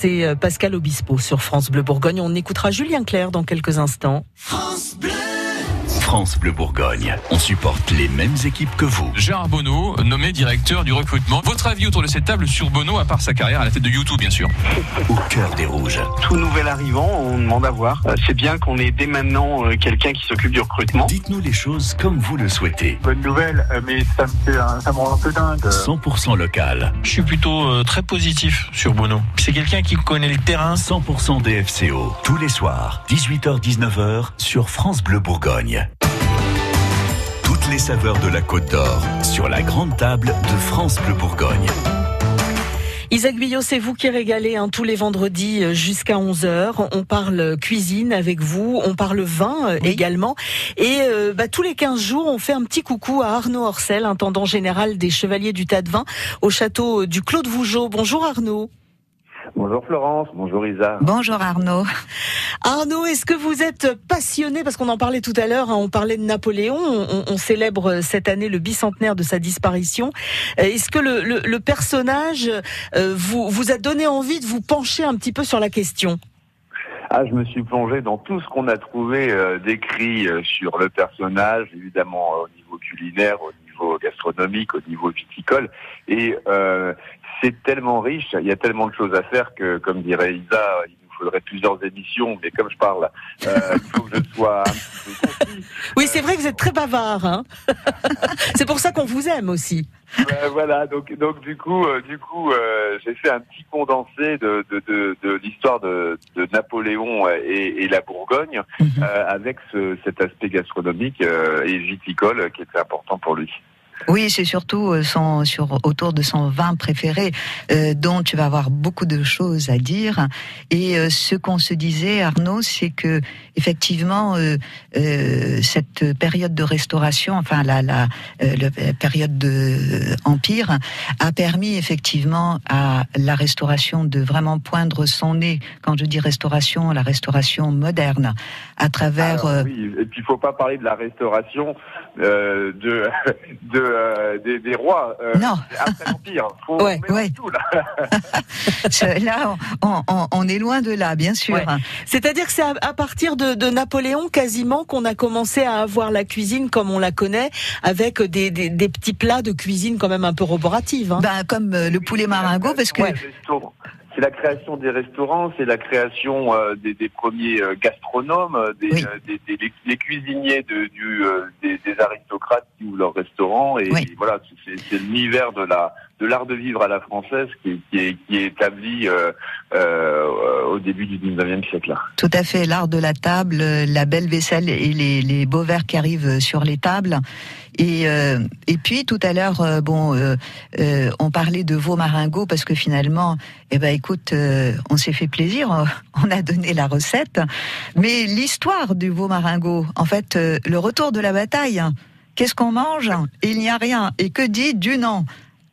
c'est euh, Pascal Obispo sur France Bleu Bourgogne. On écoutera Julien Clerc dans quelques instants. France Bleu Bourgogne. On supporte les mêmes équipes que vous. Gérard Bonneau, nommé directeur du recrutement. Votre avis autour de cette table sur Bonneau, à part sa carrière à la tête de YouTube, bien sûr Au cœur des rouges. Tout nouvel arrivant, on demande à voir. Euh, C'est bien qu'on ait dès maintenant euh, quelqu'un qui s'occupe du recrutement. Dites-nous les choses comme vous le souhaitez. Bonne nouvelle, euh, mais ça me, fait un- ça me rend un peu dingue. 100% local. Je suis plutôt euh, très positif sur Bono. C'est quelqu'un qui connaît le terrain. 100% DFCO. Tous les soirs, 18h-19h sur France Bleu Bourgogne. Toutes les saveurs de la Côte d'Or sur la grande table de France Bleu Bourgogne. Isaac Billot, c'est vous qui régalez hein, tous les vendredis euh, jusqu'à 11h. On parle cuisine avec vous, on parle vin euh, également. Et euh, bah, tous les 15 jours, on fait un petit coucou à Arnaud Orcel, intendant général des Chevaliers du Tas de Vin au château du Clos de Vougeot. Bonjour Arnaud. Bonjour Florence, bonjour Isa. Bonjour Arnaud. Arnaud, est-ce que vous êtes passionné Parce qu'on en parlait tout à l'heure, hein, on parlait de Napoléon, on, on célèbre cette année le bicentenaire de sa disparition. Euh, Est-ce que le, le- le personnage euh, vous, vous a donné envie de vous pencher un petit peu sur la question? Ah, je me suis plongé dans tout ce qu'on a trouvé euh, décrit euh, sur le personnage, évidemment au niveau culinaire, au niveau gastronomique, au niveau viticole, et euh, c'est tellement riche, il y a tellement de choses à faire que, comme dirait Isa, il nous faudrait plusieurs émissions, mais comme je parle, euh, il faut que je sois un petit peu concis. Oui, c'est vrai que vous êtes très bavard. Hein c'est pour ça qu'on vous aime aussi. Voilà, donc donc du coup, euh, du coup, euh, j'ai fait un petit condensé de de de, de l'histoire de, de Napoléon et, et la Bourgogne euh, avec ce, cet aspect gastronomique et viticole qui était important pour lui. Oui, c'est surtout euh, son, sur, autour de son vin préféré, euh, dont tu vas avoir beaucoup de choses à dire. Et euh, ce qu'on se disait, Arnaud, c'est que effectivement, euh, euh, cette période de restauration, enfin la, la, euh, la période de empire, a permis effectivement à la restauration de vraiment poindre son nez. Quand je dis restauration, la restauration moderne, à travers. Alors, oui, et puis il faut pas parler de la restauration euh, de de euh, des, des rois. euh, Non. Après l'empire, faut Ouais, ouais. tout là. là, on, on- on est loin de là, bien sûr. Ouais. C'est-à-dire que c'est à, à partir de, de Napoléon quasiment qu'on a commencé à avoir la cuisine comme on la connaît, avec des, des, des petits plats de cuisine quand même un peu roborative. Hein. Ben, comme euh, le poulet maringot, parce que. C'est la création des restaurants, c'est la création euh, des, des premiers euh, gastronomes, euh, des, Oui. euh, des- des- les, cuisiniers de, du, des, aristocrates qui ouvrent leurs restaurants. Et, Oui. voilà, c'est c'est l'univers de la de l'art de vivre à la française qui, qui, est, qui est établi au début du 19e siècle. tout à fait l'art de la table, la belle vaisselle et les, les beaux verres qui arrivent sur les tables. Et, euh, et puis tout à l'heure, euh, bon, euh, euh, on parlait de veau maringot parce que finalement, eh ben écoute, euh, on s'est fait plaisir, on a donné la recette, mais l'histoire du veau maringot, en fait, le retour de la bataille, qu'est-ce qu'on mange? Il n'y a rien. Et que dit Dunant?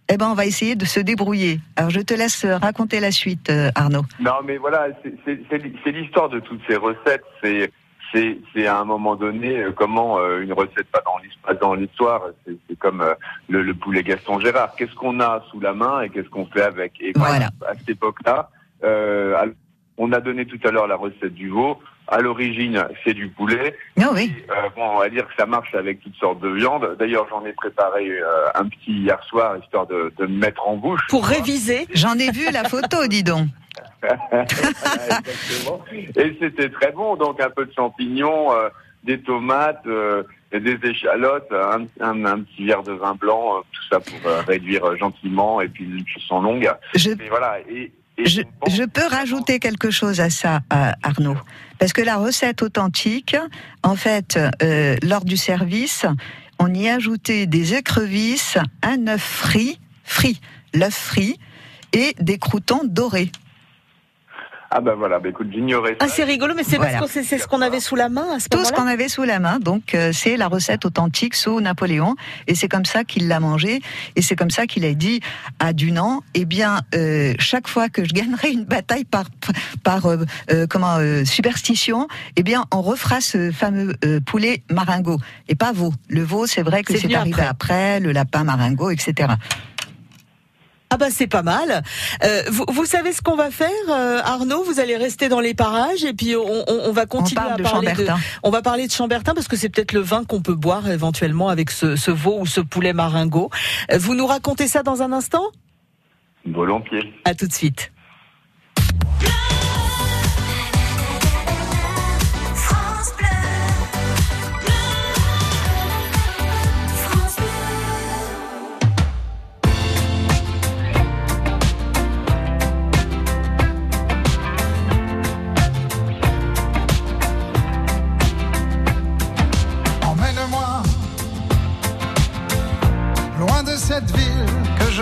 Eh ben, on va essayer de se débrouiller. Alors, je te laisse raconter la suite, Arnaud. Non, mais voilà, c'est l'histoire de toutes ces recettes. C'est c'est c'est à un moment donné euh, comment euh, une recette passe dans l'histoire. C'est c'est comme euh, le, le poulet Gaston Gérard. Qu'est-ce qu'on a sous la main et qu'est-ce qu'on fait avec? Et Voilà. à cette époque-là, euh, on a donné tout à l'heure la recette du veau. À l'origine, c'est du poulet. Ah oui. Et, euh, bon, on va dire que ça marche avec toutes sortes de viandes. D'ailleurs, j'en ai préparé euh, un petit hier soir, histoire de, de me mettre en bouche. Pour réviser. J'en ai vu la photo, dis donc. Exactement. Et c'était très bon, donc un peu de champignons, euh, des tomates, euh, des échalotes, un, un- un petit verre de vin blanc, euh, tout ça pour euh, réduire gentiment, et puis une cuisson longue. Je- Et voilà. Et Je, je peux rajouter quelque chose à ça, à Arnaud, parce que la recette authentique, en fait, euh, lors du service, on y ajoutait des écrevisses, un œuf frit, frit, l'œuf frit, et des croutons dorés. Ah bah voilà, bah écoute, j'ignorais ça. Ah, c'est rigolo, mais c'est Voilà. parce que c'est c'est ce qu'on avait sous la main à ce Tout ce qu'on avait sous la main, donc euh, c'est la recette authentique sous Napoléon, et c'est comme ça qu'il l'a mangé, et c'est comme ça qu'il a dit à Dunant, eh bien, euh, chaque fois que je gagnerai une bataille par par euh, euh, comment euh, superstition, eh bien, on refera ce fameux euh, poulet maringot, et pas veau. Le veau, c'est vrai que C'est arrivé après. le lapin maringot, etc. Ah bah c'est pas mal. Euh, vous, vous savez ce qu'on va faire, euh, Arnaud? Vous allez rester dans les parages et puis on, on- on va continuer parle à de parler de. Chambertin. On va parler de Chambertin parce que c'est peut-être le vin qu'on peut boire éventuellement avec ce, ce veau ou ce poulet maringot. Euh, Vous nous racontez ça dans un instant? Volontiers. À tout de suite.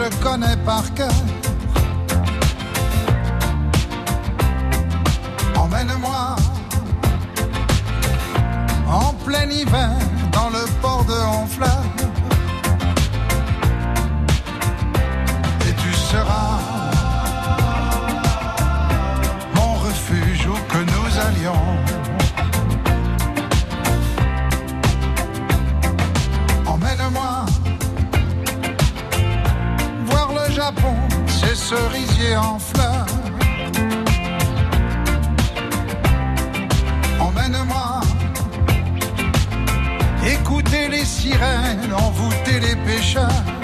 Je connais par cœur. Emmène-moi en plein hiver dans le port de Honfleur. Ses cerisiers en fleurs. Emmène-moi écouter les sirènes, envoûter les pêcheurs.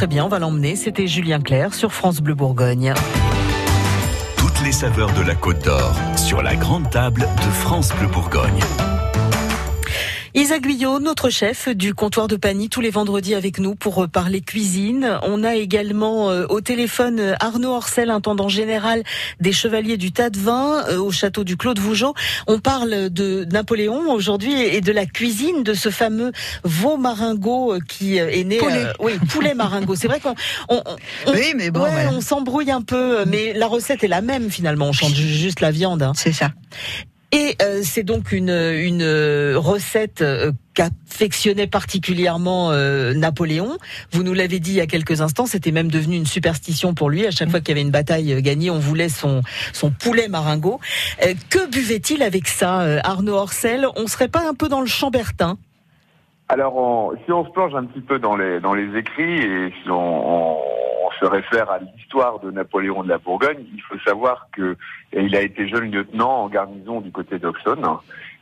Très bien, on va l'emmener. C'était Julien Clerc sur France Bleu Bourgogne. Toutes les saveurs de la Côte d'Or sur la grande table de France Bleu Bourgogne. Isa Guyot, notre chef du comptoir de Pagny, tous les vendredis avec nous pour euh, parler cuisine. On a également euh, au téléphone euh, Arnaud Orcel, intendant général des Chevaliers du Tas de Vin euh, au château du Clos de Vougeot. On parle de Napoléon aujourd'hui et de la cuisine de ce fameux veau maringot euh, qui euh, est né. Poulet. oui, poulet maringot. C'est vrai qu'on on, on- Oui, mais bon, ouais, ouais. on s'embrouille un peu, mais la recette est la même finalement. On change juste la viande. hein. C'est ça. Et euh, c'est donc une, une euh, recette euh, qu'affectionnait particulièrement euh, Napoléon. Vous nous l'avez dit il y a quelques instants, c'était même devenu une superstition pour lui. À chaque fois qu'il y avait une bataille euh, gagnée, on voulait son, son poulet maringot. Euh, que buvait-il avec ça, Arnaud Orcel On serait pas un peu dans le chambertin? Alors, on- si on se plonge un petit peu dans les dans les écrits et si on- on se réfère à l'histoire de Napoléon de la Bourgogne, il faut savoir que il a été jeune lieutenant en garnison du côté d'Auxonne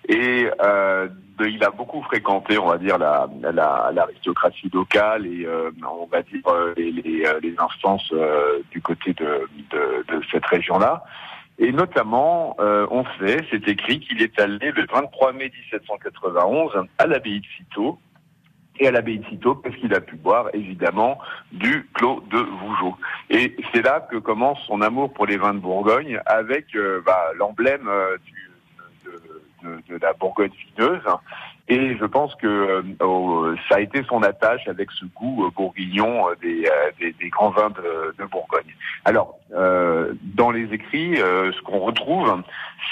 et euh, il a beaucoup fréquenté, on va dire, la la- l'aristocratie locale et euh, on va dire euh, les, les, euh, les instances euh, du côté de, de, de cette région-là. Et notamment, euh, on sait, c'est écrit qu'il est allé le 23 mai 1791 à l'abbaye de Cîteaux. Et à l'abbaye de Cîteaux, parce qu'il a pu boire, évidemment, du clos de Vougeot. Et c'est là que commence son amour pour les vins de Bourgogne, avec euh, bah, l'emblème euh, de, la Bourgogne vineuse. Et je pense que au- ça a été son attache avec ce goût euh, bourguignon euh, des, des, des grands vins de, de Bourgogne. Alors, euh, dans les écrits, euh, ce qu'on retrouve,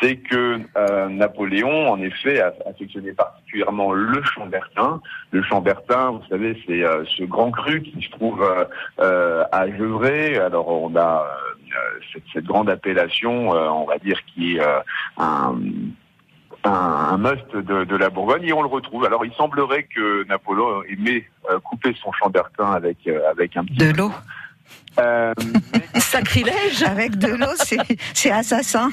c'est que euh, Napoléon, en effet, a affectionnait particulièrement le Chambertin. Le Chambertin, vous savez, c'est ce grand cru qui se trouve à Gevrey. Alors, on a cette, cette grande appellation, on va dire, qui est un un, un must de, de la Bourgogne et on le retrouve. Alors il semblerait que Napoléon aimait euh, couper son chambertin avec euh, avec un petit De l'eau. Euh, Sacrilège Avec de l'eau, c'est c'est assassin.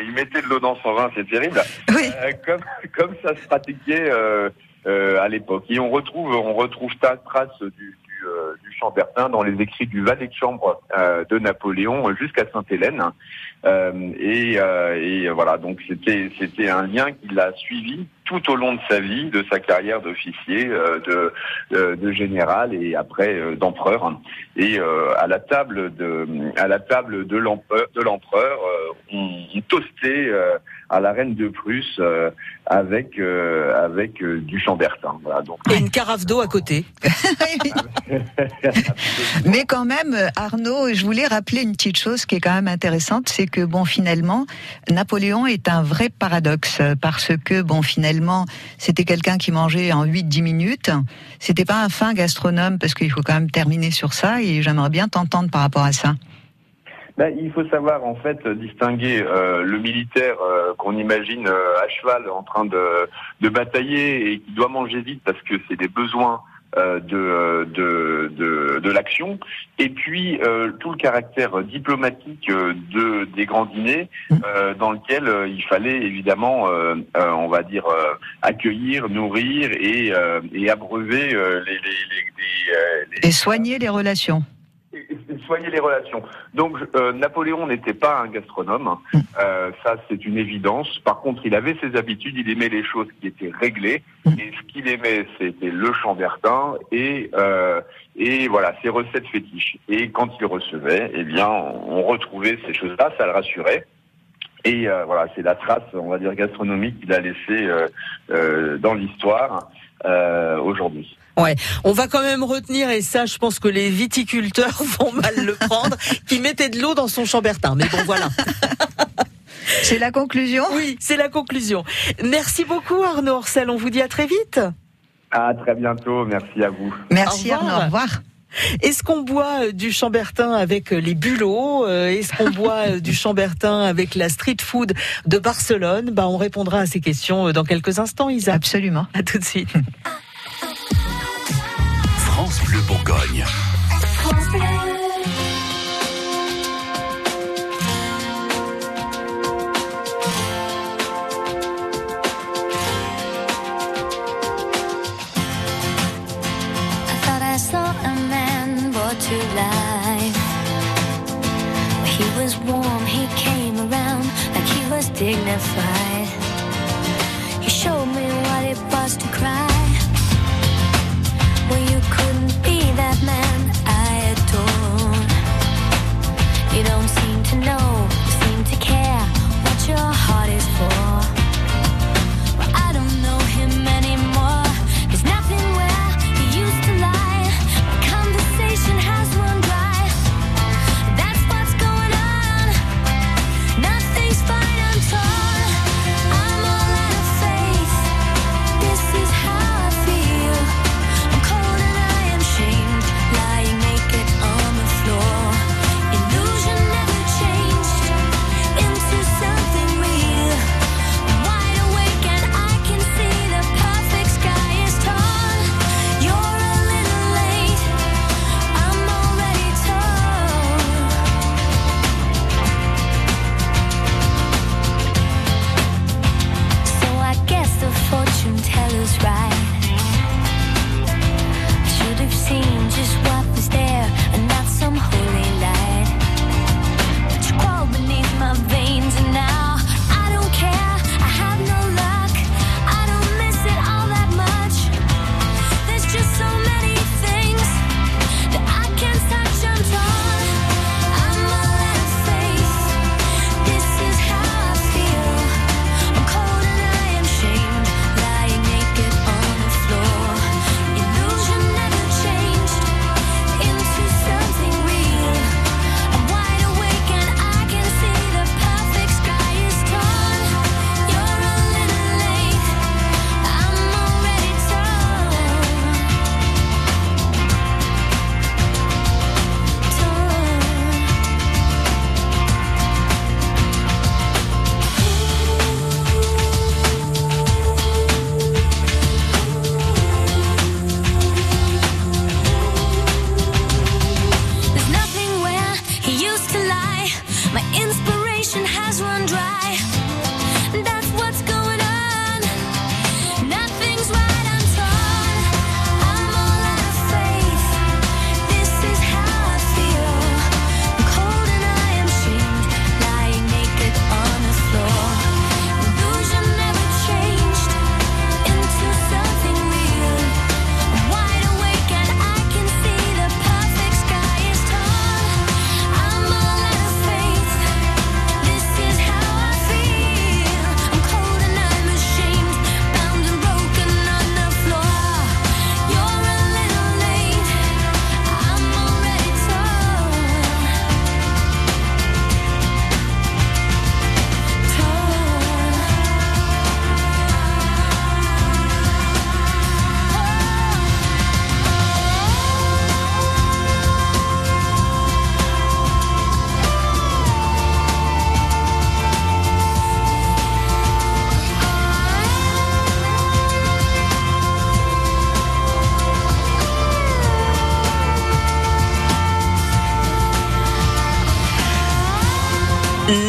il mettait de l'eau dans son vin, c'est terrible. Euh, comme comme ça se pratiquait euh, euh, à l'époque. Et on retrouve on retrouve ta trace du, euh, du Chambertin dans les écrits du valet de chambre euh, de Napoléon jusqu'à Sainte-Hélène. Euh, et, voilà, donc c'était c'était un lien qui l'a suivi tout au long de sa vie, de sa carrière d'officier, euh, de, euh, de général et après euh, d'empereur. Et euh, à la table de à la table de l'empereur, de l'empereur, euh, on, on toastait euh, à la reine de Prusse euh, avec euh, avec euh, du Chambertin. Voilà, donc Et une carafe d'eau à côté. Mais quand même, Arnaud, je voulais rappeler une petite chose qui est quand même intéressante, c'est que bon, finalement, Napoléon est un vrai paradoxe parce que bon, finalement, c'était quelqu'un qui mangeait en 8-10 minutes. C'était pas un fin gastronome parce qu'il faut quand même terminer sur ça et j'aimerais bien t'entendre par rapport à ça. Ben, il faut savoir en fait distinguer euh, le militaire euh, qu'on imagine euh, à cheval en train de, de batailler et qui doit manger vite parce que c'est des besoins de, de, de, de l'action, et puis euh, tout le caractère diplomatique euh, de, des grands dîners euh, dans lequel euh, il fallait évidemment, euh, euh, on va dire, euh, accueillir, nourrir et, euh, et abreuver euh, les, les, les, les, euh, les- Et soigner les relations. Soigner les relations. Donc euh, Napoléon n'était pas un gastronome, euh, ça c'est une évidence. Par contre, il avait ses habitudes, il aimait les choses qui étaient réglées, et ce qu'il aimait, c'était le chambertin et euh, et voilà ses recettes fétiches. Et quand il recevait, eh bien, on, on retrouvait ces choses-là, ça le rassurait. Et euh, voilà, c'est la trace, on va dire gastronomique qu'il a laissée euh, euh, dans l'histoire euh, aujourd'hui. Ouais, on va quand même retenir, et ça, je pense que les viticulteurs vont mal le prendre, qui mettait de l'eau dans son chambertin. Mais bon, voilà. C'est la conclusion? Oui, c'est la conclusion. Merci beaucoup, Arnaud Orcel. On vous dit à très vite. À très bientôt, merci à vous. Merci Au revoir. Arnaud, au revoir. Est-ce qu'on boit euh, du chambertin avec euh, les bulots Euh, Est-ce qu'on boit du chambertin avec la street food de Barcelone? Bah, On répondra à ces questions dans quelques instants, Isa. Absolument. À tout de suite. France Bleu Bourgogne. I to life. He was warm, he came around like he was dignified. He showed me what it was to cry. Well, you couldn't be that man I adore. You don't seem to know,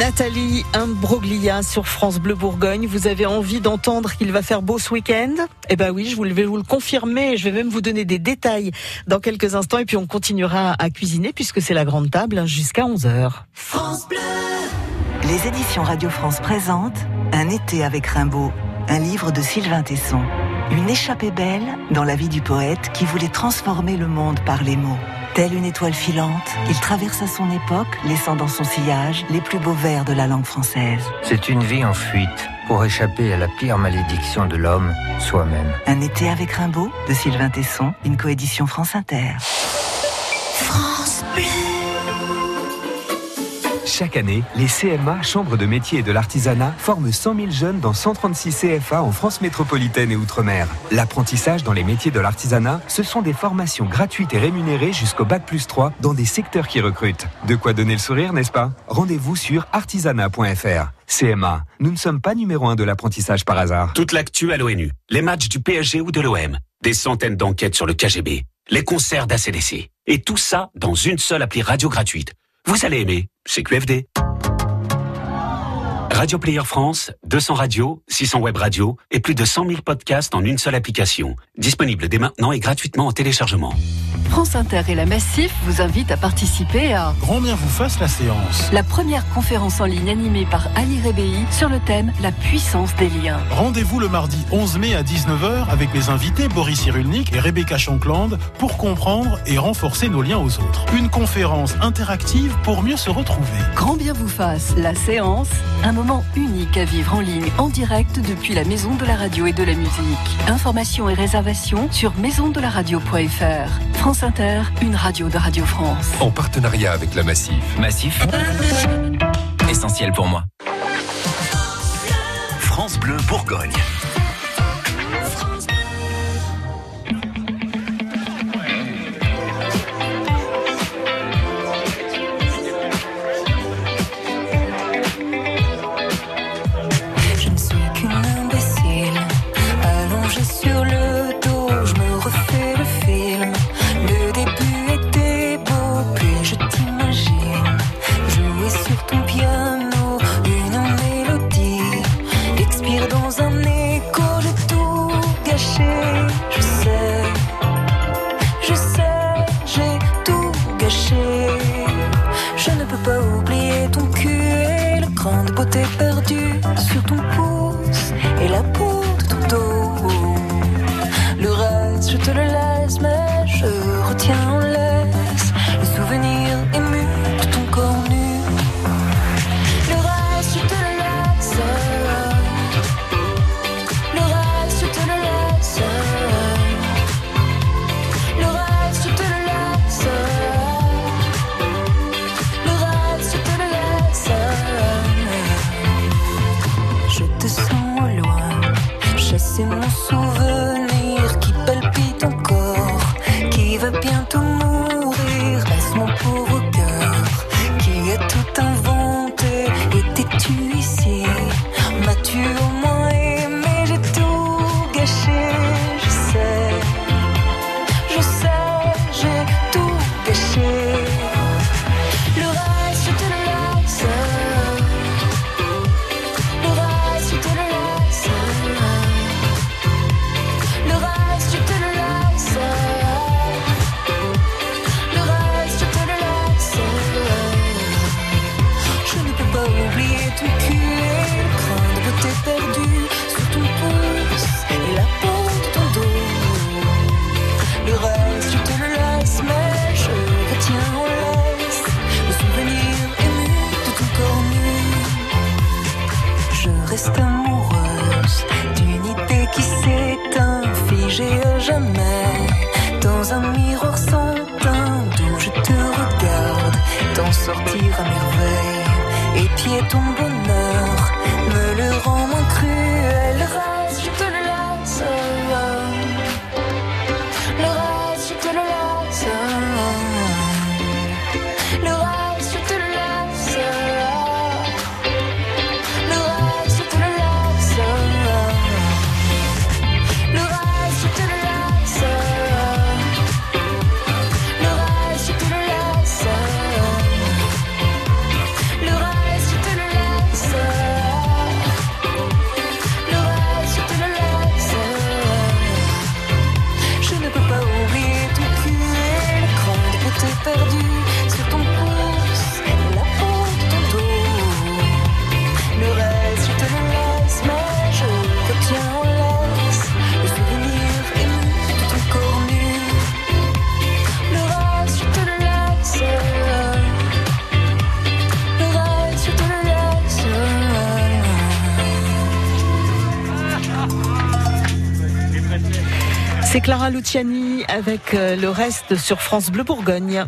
Nathalie Imbroglia sur France Bleu Bourgogne. Vous avez envie d'entendre qu'il va faire beau ce week-end? Eh ben oui, je vais vous le confirmer. Je vais même vous donner des détails dans quelques instants. Et puis on continuera à cuisiner puisque c'est la grande table hein, jusqu'à 11h. Les éditions Radio France présentent Un été avec Rimbaud, un livre de Sylvain Tesson. Une échappée belle dans la vie du poète qui voulait transformer le monde par les mots. Telle une étoile filante, il traversa son époque, laissant dans son sillage les plus beaux vers de la langue française. C'est une vie en fuite pour échapper à la pire malédiction de l'homme, soi-même. Un été avec Rimbaud de Sylvain Tesson, une coédition France Inter. France Chaque année, les CMA, Chambres de métiers et de l'artisanat, forment 100 000 jeunes dans 136 CFA en France métropolitaine et Outre-mer. L'apprentissage dans les métiers de l'artisanat, ce sont des formations gratuites et rémunérées jusqu'au Bac plus 3 dans des secteurs qui recrutent. De quoi donner le sourire, n'est-ce pas? Rendez-vous sur artisanat.fr. CMA, nous ne sommes pas numéro un de l'apprentissage par hasard. Toute l'actu à l'ONU, les matchs du PSG ou de l'OM, des centaines d'enquêtes sur le KGB, les concerts d'ACDC. Et tout ça dans une seule appli radio gratuite. Vous allez aimer, c'est QFD. Radio Player France, 200 radios, 600 web radios et plus de 100 000 podcasts en une seule application. Disponible dès maintenant et gratuitement en téléchargement. France Inter et la Massif vous invitent à participer à Grand bien vous fasse la séance. la première conférence en ligne animée par Ali Rebéi sur le thème La puissance des liens. Rendez-vous le mardi 11 mai à 19h avec mes invités Boris Cyrulnik et Rebecca Shankland pour comprendre et renforcer nos liens aux autres. Une conférence interactive pour mieux se retrouver. Grand bien vous fasse la séance, un moment unique à vivre en ligne en direct depuis la Maison de la Radio et de la Musique. Informations et réservations sur maisondelaradio.fr. France Inter, une radio de Radio France. En partenariat avec la Massif. Massif, essentiel pour moi. France Bleu Bourgogne. Beauté perdu sur ton pouce C'est Clara Luciani avec euh, le reste sur France Bleu Bourgogne.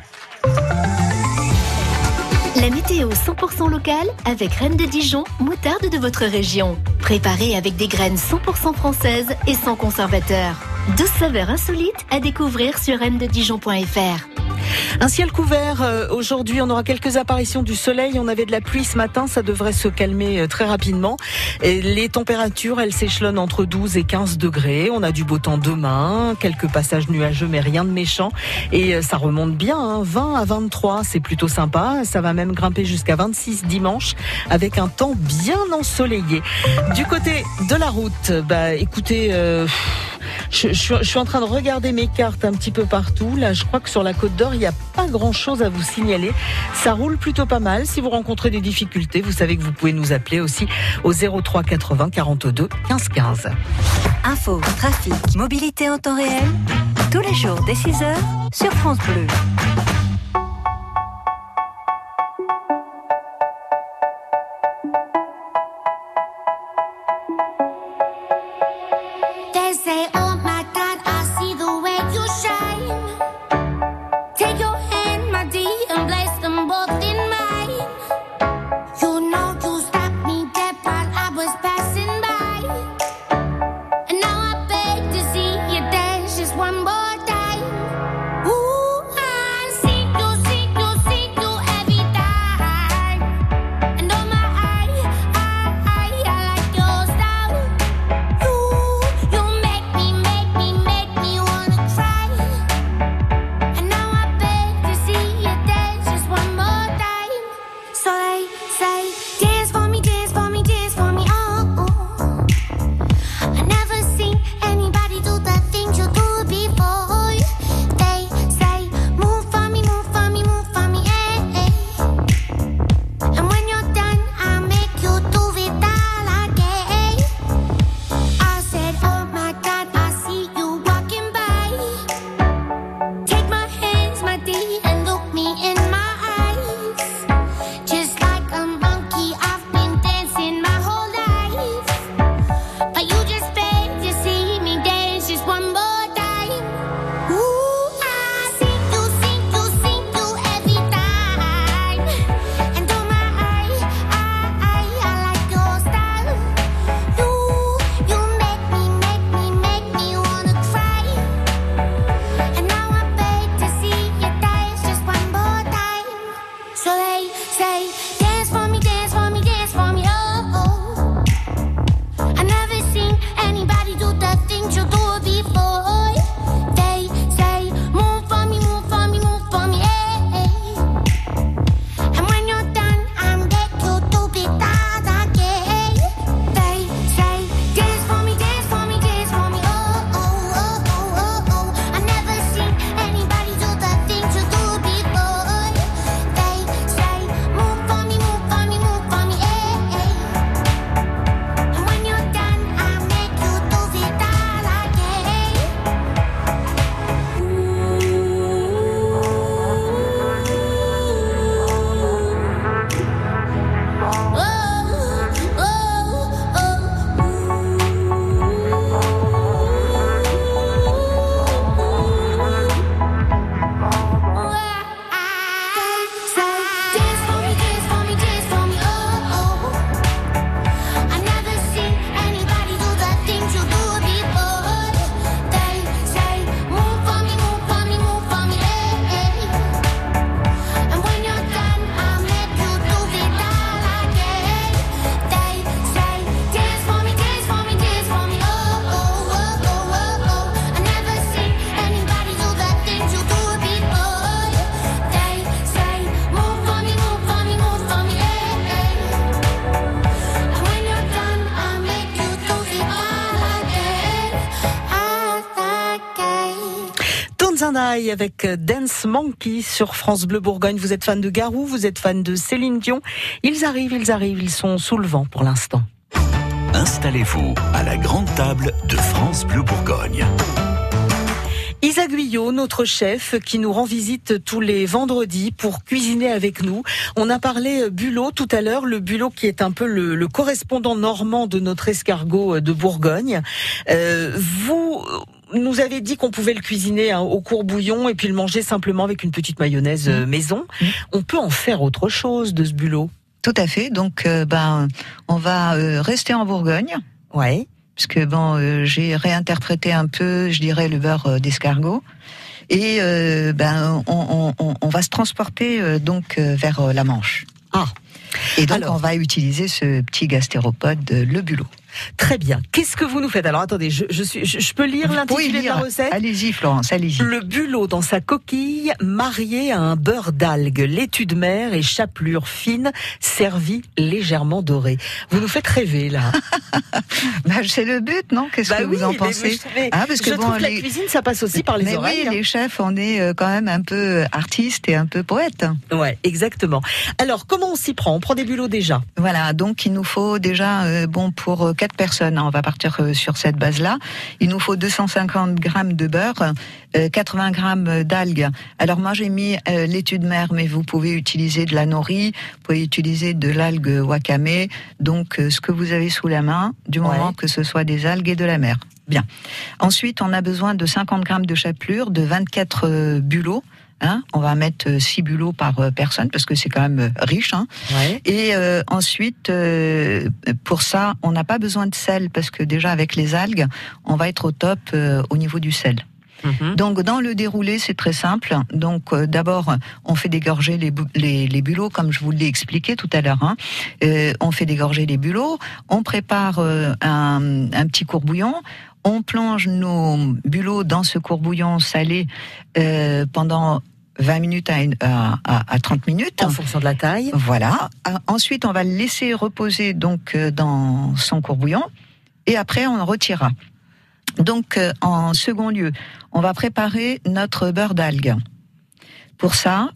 La météo 100% locale avec Reine de Dijon, moutarde de votre région. Préparée avec des graines 100% françaises et sans conservateur. 12 saveurs insolites à découvrir sur reine-de-dijon.fr. Un ciel couvert. euh, Aujourd'hui, on aura quelques apparitions du soleil. On avait de la pluie ce matin. Ça devrait se calmer euh, très rapidement. Et les températures, elles s'échelonnent entre 12 et 15 degrés. On a du beau temps demain. Quelques passages nuageux, mais rien de méchant. Et euh, ça remonte bien. hein. 20 à 23, c'est plutôt sympa. Ça va même grimper jusqu'à 26 dimanche avec un temps bien ensoleillé. Du côté de la route, bah écoutez, euh, je, suis en train de regarder mes cartes un petit peu partout. Là, je crois que sur la Côte d'Or, il n'y a pas grand-chose à vous signaler. Ça roule plutôt pas mal. Si vous rencontrez des difficultés, vous savez que vous pouvez nous appeler aussi au 03 80 42 15 15. Info, trafic, mobilité en temps réel, tous les jours dès 6h sur France Bleu. Avec Dance Monkey sur France Bleu Bourgogne. Vous êtes fan de Garou, vous êtes fan de Céline Dion. Ils arrivent, ils arrivent, ils sont sous le vent pour l'instant. Installez-vous à la grande table de France Bleu Bourgogne. Isa Guyot, notre chef, qui nous rend visite tous les vendredis pour cuisiner avec nous. On a parlé euh, bulot tout à l'heure, le bulot qui est un peu le, le correspondant normand de notre escargot euh, de Bourgogne. Euh, vous nous avait dit qu'on pouvait le cuisiner hein, au court bouillon et puis le manger simplement avec une petite mayonnaise euh, maison. On peut en faire autre chose de ce bulot. Tout à fait. Donc, euh, ben, on va euh, rester en Bourgogne. Ouais. Puisque bon, euh, j'ai réinterprété un peu, je dirais, le beurre d'escargot. Et ben, on, on- on- on va se transporter donc vers la Manche. Ah. Et donc, Alors. on va utiliser ce petit gastéropode, le bulot. Très bien. Qu'est-ce que vous nous faites Alors attendez, je, je suis, je, je peux lire l'intitulé de la recette Allez-y, Florence, allez-y. Le bulot dans sa coquille, marié à un beurre d'algue, laitue de mer et chapelure fine, servi légèrement doré. Vous nous faites rêver là. Bah, c'est le but, non? Qu'est-ce Bah que oui, vous en pensez? mais- Ah, parce que je bon, trouve que la les- cuisine, ça passe aussi par les Mais oreilles. oui, hein. les chefs, on est euh, quand même un peu artistes et un peu poètes. Ouais, exactement. Alors, comment on s'y prend? On prend des bulots déjà? Voilà, donc il nous faut déjà, euh, bon, pour euh, quatre personnes, hein, on va partir euh, sur cette base-là, il nous faut 250 grammes de beurre, euh, 80 grammes d'algues. Alors moi j'ai mis euh, laitue de mer, mais vous pouvez utiliser de la nori, vous pouvez utiliser de l'algue wakame, donc euh, ce que vous avez sous la main, du moment Ouais. que ce soit des algues et de la mer. Bien. Ensuite, on a besoin de 50 grammes de chapelure, de 24 euh, bulots. Hein, on va mettre 6 bulots par euh, personne parce que c'est quand même euh, riche. Hein. Ouais. Et euh, ensuite, euh, pour ça, on n'a pas besoin de sel parce que déjà avec les algues, on va être au top euh, au niveau du sel. Mhm. Donc dans le déroulé, c'est très simple. Donc euh, d'abord, on fait dégorger les, bou- les, les bulots, comme je vous l'ai expliqué tout à l'heure. hein. Euh, on fait dégorger les bulots, on prépare euh, un, un petit courbouillon, on plonge nos bulots dans ce courbouillon salé euh, pendant 20 minutes à, une- à, à- à 30 minutes. En fonction de la taille. Voilà. Ah, Ensuite, on va le laisser reposer donc euh, dans son courbouillon et après on le retirera. Donc, euh, en second lieu, on va préparer notre beurre d'algues. Pour ça,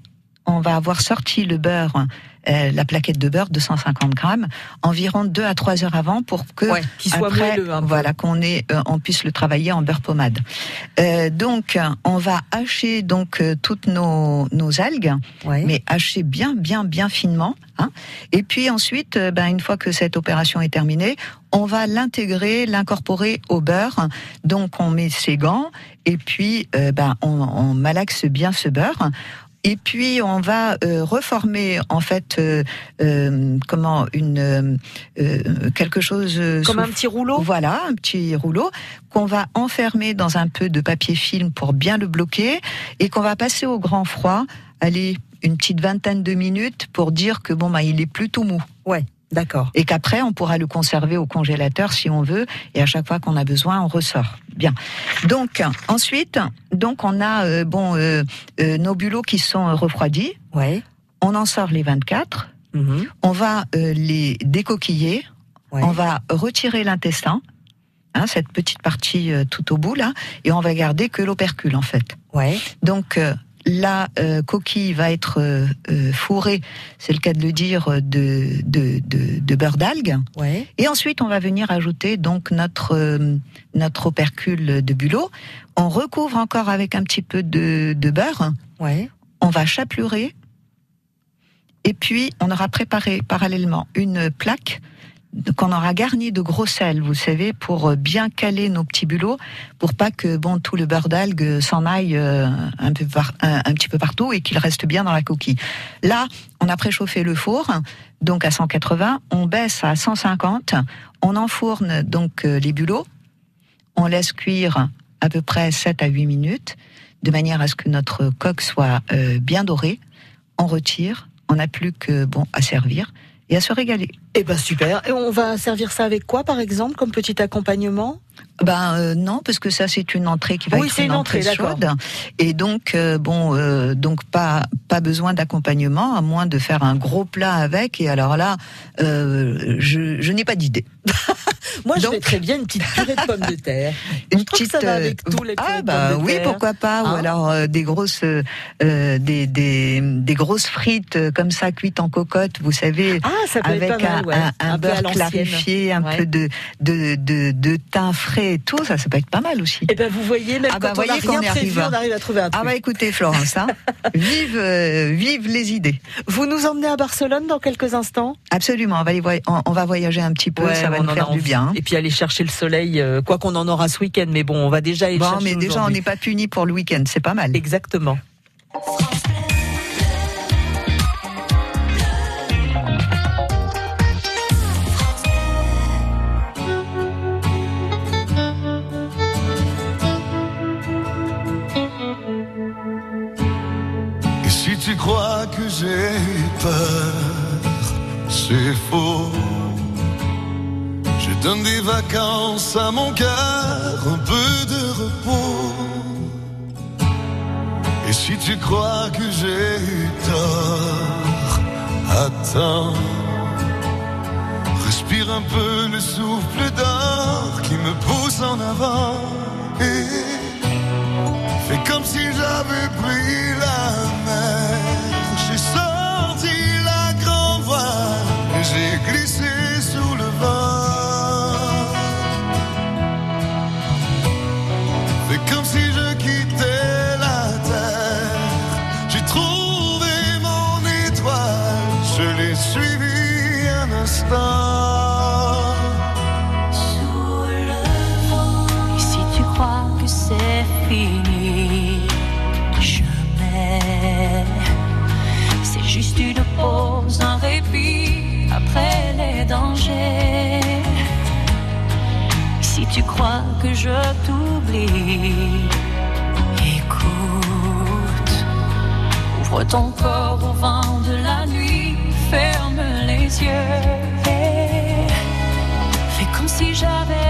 on va avoir sorti le beurre, euh, la plaquette de beurre, 250 grammes, environ 2 à 3 heures avant pour que Ouais, qu'il soit après, moelleux peu. voilà, qu'on ait, euh, on puisse le travailler en beurre pommade. Euh, donc, on va hacher donc euh, toutes nos, nos algues, Ouais. mais hacher bien, bien, bien finement. Hein. Et puis ensuite, euh, ben, une fois que cette opération est terminée, on va l'intégrer, l'incorporer au beurre. Donc, on met ses gants et puis ben, on, on malaxe bien ce beurre. Et puis on va euh, reformer en fait euh, euh, comment une euh, euh, quelque chose Comme sous- un petit rouleau? Voilà, un petit rouleau qu'on va enfermer dans un peu de papier film pour bien le bloquer et qu'on va passer au grand froid. Allez, une petite vingtaine de minutes pour dire que bon bah il est plutôt mou. Ouais, d'accord. Et qu'après on pourra le conserver au congélateur si on veut et à chaque fois qu'on a besoin on ressort. Bien. Donc ensuite, donc on a euh, bon euh, euh, nos bulots qui sont refroidis. Ouais. On en sort les 24. Mhm. On va les décoquiller. Ouais. On va retirer l'intestin, hein, cette petite partie tout au bout là, et on va garder que l'opercule en fait. Ouais. Donc la euh, coquille va être euh, euh, fourrée, c'est le cas de le dire, de, de, de, de beurre d'algue. Ouais. Et ensuite, on va venir ajouter donc notre euh, notre opercule de bulot. On recouvre encore avec un petit peu de, de beurre. Ouais. On va chaplurer. Et puis, on aura préparé parallèlement une plaque qu'on aura garnie de gros sel, vous savez, pour euh, bien caler nos petits bulots, pour pas que bon tout le beurre d'algue s'en aille euh, un, peu petit peu partout et qu'il reste bien dans la coquille. Là, on a préchauffé le four, donc à 180, on baisse à 150, on enfourne donc euh, les bulots, on laisse cuire à peu près 7 à 8 minutes, de manière à ce que notre coque soit bien dorée. On retire, on n'a plus que bon à servir et à se régaler. Eh ben super. Et on va servir ça avec quoi, par exemple, comme petit accompagnement? Ben euh, non, parce que ça c'est une entrée qui va Oui, être c'est une une entrée, chaude, et donc euh, bon, euh, donc pas pas besoin d'accompagnement à moins de faire un gros plat avec. Et alors là, je, je n'ai pas d'idée. Moi, je Donc- mettrais bien une petite purée de pommes de terre. Une Je trouve que ça va avec tous les purées ah de bah pommes de oui terre. pourquoi pas ou Hein alors des grosses des, des des grosses frites comme ça cuites en cocotte vous savez Ah, ça peut être avec pas mal, ouais, un, beurre clarifié, un Ouais. peu de, de, de, de thym frais et tout, ça, ça peut être pas mal aussi. Eh ben, vous voyez, même Ah bah, quand on n'a rien prévu, arrive. on arrive à trouver un truc. Ah bah écoutez Florence, hein, vive, euh, vive les idées. Vous nous emmenez à Barcelone dans quelques instants? Absolument, on va, aller on, on va voyager un petit peu, Ouais, ça va on nous faire du bien. Et puis aller chercher le soleil, euh, quoi qu'on en aura ce week-end, mais bon, on va déjà aller le Bon, chercher mais déjà on n'est pas puni pour le week-end, c'est pas mal. Exactement. C'est faux. Je donne des vacances à mon cœur, un peu de repos. Et si tu crois que j'ai eu tort, attends. Respire un peu le souffle d'or qui me pousse en avant. Et Fais comme si j'avais pris la que je t'oublie, écoute. Ouvre ton corps au vent de la nuit, ferme les yeux. et Fais comme si j'avais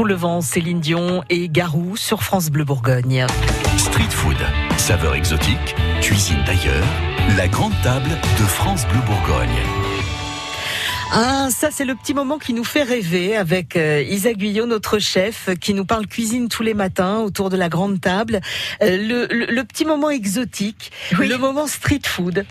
Sous le vent, Céline Dion et Garou sur France Bleu Bourgogne. Street food, saveur exotique, cuisine d'ailleurs, la grande table de France Bleu Bourgogne. Ah, ça c'est le petit moment qui nous fait rêver avec euh, Isa Guyot, notre chef, qui nous parle cuisine tous les matins autour de la grande table. Euh, le, le- le petit moment exotique, le moment street food,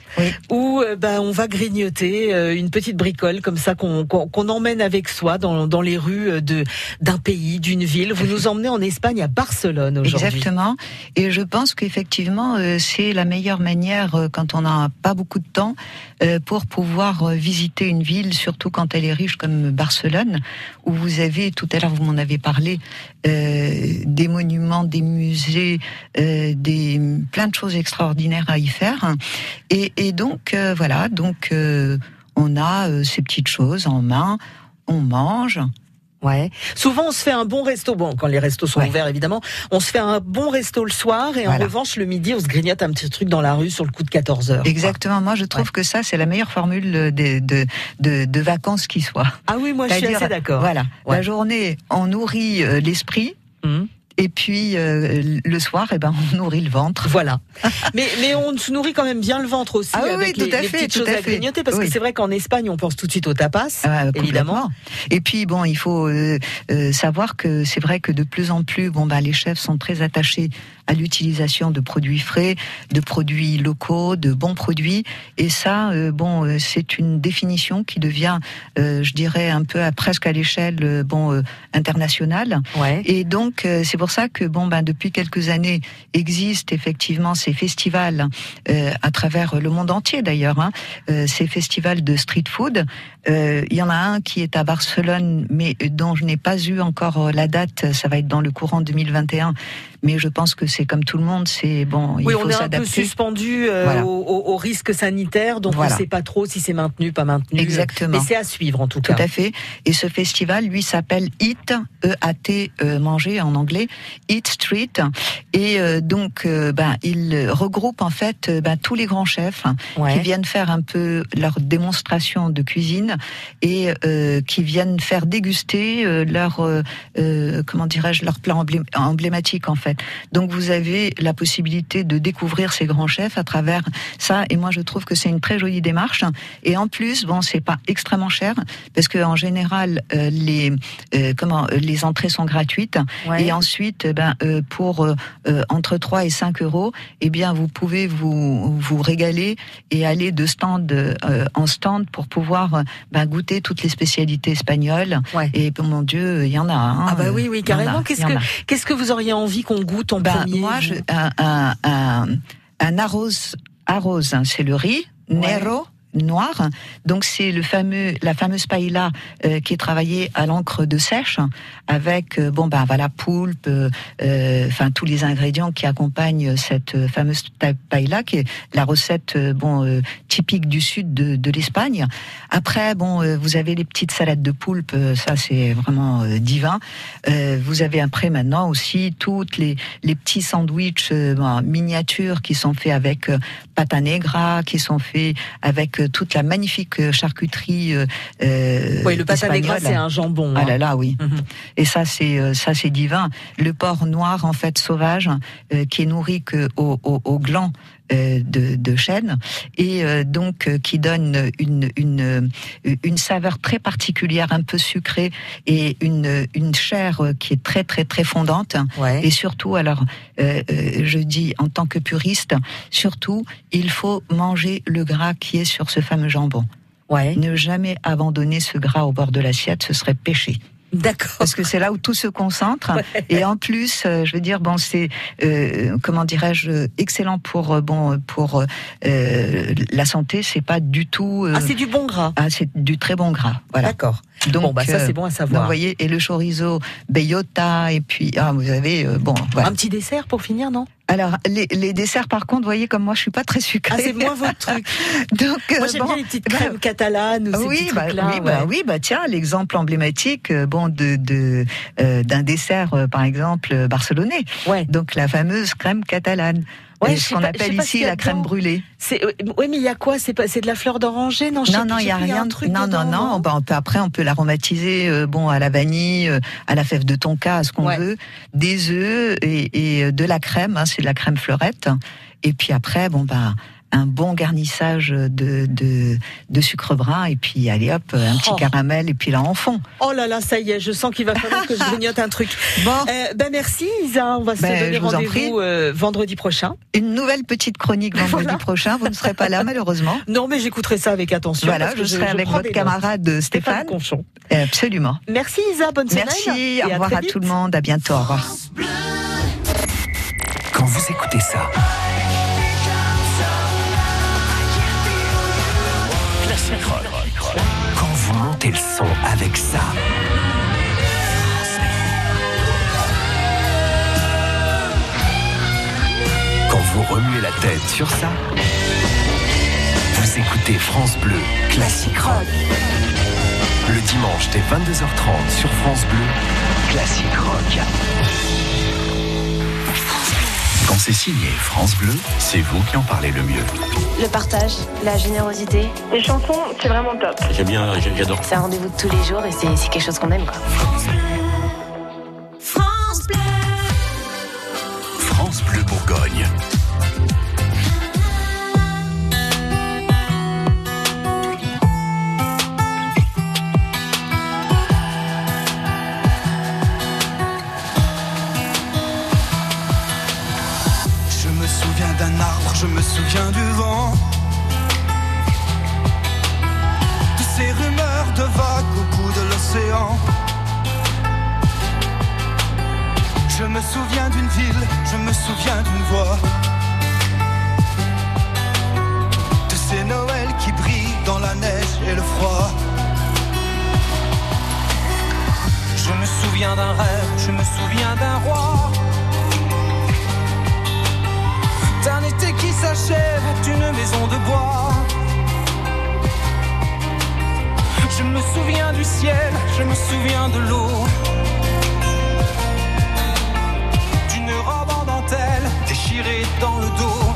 où euh, ben, on va grignoter euh, une petite bricole comme ça qu'on emmène avec soi dans, dans les rues de d'un pays, d'une ville. Vous nous emmenez en Espagne, à Barcelone aujourd'hui. Exactement. Et je pense qu'effectivement, c'est la meilleure manière, quand on n'a pas beaucoup de temps, pour pouvoir visiter une ville, surtout quand elle est riche comme Barcelone, où vous avez, tout à l'heure vous m'en avez parlé, euh, des monuments, des musées, euh, des plein de choses extraordinaires à y faire. Et, donc euh, voilà, donc on a ces petites choses en main, on mange, Ouais. Souvent, on se fait un bon resto. Bon, quand les restos sont ouverts, évidemment, on se fait un bon resto le soir et en revanche, le midi, on se grignote un petit truc dans la rue sur le coup de 14 heures. Exactement. Moi, je trouve que ça, c'est la meilleure formule de, de, de, de vacances qui soit. Ah oui, moi, je suis assez d'accord. Voilà. Ouais. La journée, on nourrit euh, l'esprit. Mhm. Et puis euh, le soir, eh ben, on nourrit le ventre. Voilà. mais, mais on se nourrit quand même bien le ventre aussi Ah oui, avec oui, les, tout à les fait, petites tout choses à fait. grignoter parce Oui. que c'est vrai qu'en Espagne, on pense tout de suite au tapas, Ah, évidemment. Et puis bon, il faut euh, euh, savoir que c'est vrai que de plus en plus, bon bah les chefs sont très attachés à l'utilisation de produits frais, de produits locaux, de bons produits. Et ça, euh, bon, euh, c'est une définition qui devient, euh, je dirais, un peu à, presque à l'échelle bon internationale. Ouais. Et donc c'est pour ça que bon ben depuis quelques années existent effectivement ces festivals à travers le monde entier d'ailleurs, hein, ces festivals de street food. Euh, Il y en a un qui est à Barcelone, mais dont je n'ai pas eu encore euh, la date. Ça va être dans le courant 2021. Mais je pense que c'est comme tout le monde, c'est bon, il Oui, faut on est un peu suspendu euh, Voilà. au, risque sanitaire, donc Voilà. on ne sait pas trop si c'est maintenu, pas maintenu. Exactement. Mais c'est à suivre en tout, Tout cas. à fait. Et ce festival, lui, s'appelle Eat, E-A-T, euh, manger en anglais, Eat Street. Et euh, donc, euh, ben, il regroupe en fait euh, ben, tous les grands chefs hein, Ouais. qui viennent faire un peu leur démonstration de cuisine et euh, qui viennent faire déguster euh, leur, euh, comment dirais-je, leur plat emblé- emblématique en fait. Donc, vous avez la possibilité de découvrir ces grands chefs à travers ça. Et moi, je trouve que c'est une très jolie démarche. Et en plus, bon, c'est pas extrêmement cher parce que en général, les comment les entrées sont gratuites. Ouais. Et ensuite, eh ben pour entre 3 et 5 euros, eh bien vous pouvez vous vous régaler et aller de stand en stand pour pouvoir ben, goûter toutes les spécialités espagnoles. Ouais. Et mon Dieu, il y en a. hein, Ah bah oui, oui, carrément. Qu'est-ce que qu'est-ce que vous auriez envie qu'on goûte en Ben, premier moi, je, un, un, un, un arroz, arroz, hein, c'est le riz, nero, noir. Donc c'est le fameux, la fameuse paella euh, qui est travaillée à l'encre de sèche avec euh, bon bah voilà poulpe, euh, euh, enfin tous les ingrédients qui accompagnent cette euh, fameuse paella qui est la recette euh, bon euh, typique du sud de, de l'Espagne. Après bon euh, vous avez les petites salades de poulpe, euh, ça c'est vraiment euh, divin. Euh, vous avez après maintenant aussi toutes les les petits sandwichs euh, ben, miniatures qui sont faits avec euh, pata negra, qui sont faits avec toute la magnifique euh, charcuterie. Euh, euh, Oui, le negra, espagnole. c'est un jambon. Ah hein. là là, oui. Mhm. Et ça, c'est ça, c'est divin. Le porc noir, en fait, sauvage, euh, qui est nourri que au, au, au gland de, de chêne et euh, donc euh, qui donne une, une euh, une saveur très particulière, un peu sucrée et une une chair euh, qui est très très très fondante. Ouais. Et surtout, alors, euh, euh, je dis en tant que puriste, surtout, il faut manger le gras qui est sur ce fameux jambon. Ouais. Ne jamais abandonner ce gras au bord de l'assiette, ce serait péché. D'accord. Parce que c'est là où tout se concentre. Et en plus, euh, je veux dire, bon, c'est euh, comment dirais-je, excellent pour euh, bon pour euh, la santé. C'est pas du tout. euh, Ah, c'est du bon gras. ah, c'est du très bon gras. Voilà. D'accord. Donc, Bon, bah, ça, euh, c'est bon à savoir. donc, vous voyez, et le chorizo bellota, et puis ah, vous avez euh, bon. Voilà. Un petit dessert pour finir, non? Alors les, les desserts, par contre, voyez, comme moi, je suis pas très sucrée. Ah, c'est moins votre truc. Donc Moi, euh, j'aime bon, bien les petites bah, crèmes catalanes ou ces oui, petits bah, oui, bah, oui, bah tiens, l'exemple emblématique, euh, bon, de de euh, d'un dessert, euh, par exemple, barcelonais. Ouais. Donc la fameuse crème catalane. Ouais, ce qu'on appelle pas ici y a la crème brûlée. C'est, oui, mais il y a quoi? C'est pas, c'est de la fleur d'oranger? Non, Non, non, il sais y a rien. un truc non, dedans, non, non, on peut- après, on peut l'aromatiser, euh, bon, à la vanille, euh, à la fève de tonka, à ce qu'on Ouais. veut, des œufs et, et euh, de la crème. hein, c'est de la crème fleurette. Et puis après, bon bah. Un bon garnissage de, de, de sucre brun et puis allez hop un petit Oh. caramel et puis là en fond. Oh là là, ça y est, je sens qu'il va falloir que je grignote un truc. Bon, Euh, ben merci Isa, on va se Ben, donner rendez-vous euh, vendredi prochain. une nouvelle petite chronique vendredi Voilà. prochain. Vous ne serez pas là malheureusement. Non, mais j'écouterai ça avec attention. Voilà, parce que je serai avec votre des notes. camarade Stéphane Stéphane. Conchon. Absolument. Merci Isa, bonne semaine. Merci, et au revoir à vite. tout le monde, à bientôt, au revoir. Quand vous écoutez ça, le son avec ça, quand vous remuez la tête sur ça, vous écoutez France Bleu Classic Rock. Le dimanche dès 22h30 sur France Bleu, Classique Rock. Quand c'est signé France Bleu, c'est vous qui en parlez le mieux. Le partage, la générosité. Les chansons, c'est vraiment top. J'aime bien, j'adore. C'est un rendez-vous de tous les jours et c'est quelque chose qu'on aime. Quoi. France Bleu. France Bleu Bourgogne. Je me souviens d'une ville, je me souviens d'une voix. De ces Noëls qui brillent dans la neige et le froid. Je me souviens d'un rêve, je me souviens d'un roi. d'un été qui s'achève d'une maison de bois. Je me souviens du ciel, je me souviens de l'eau. D'une robe en dentelle déchirée dans le dos.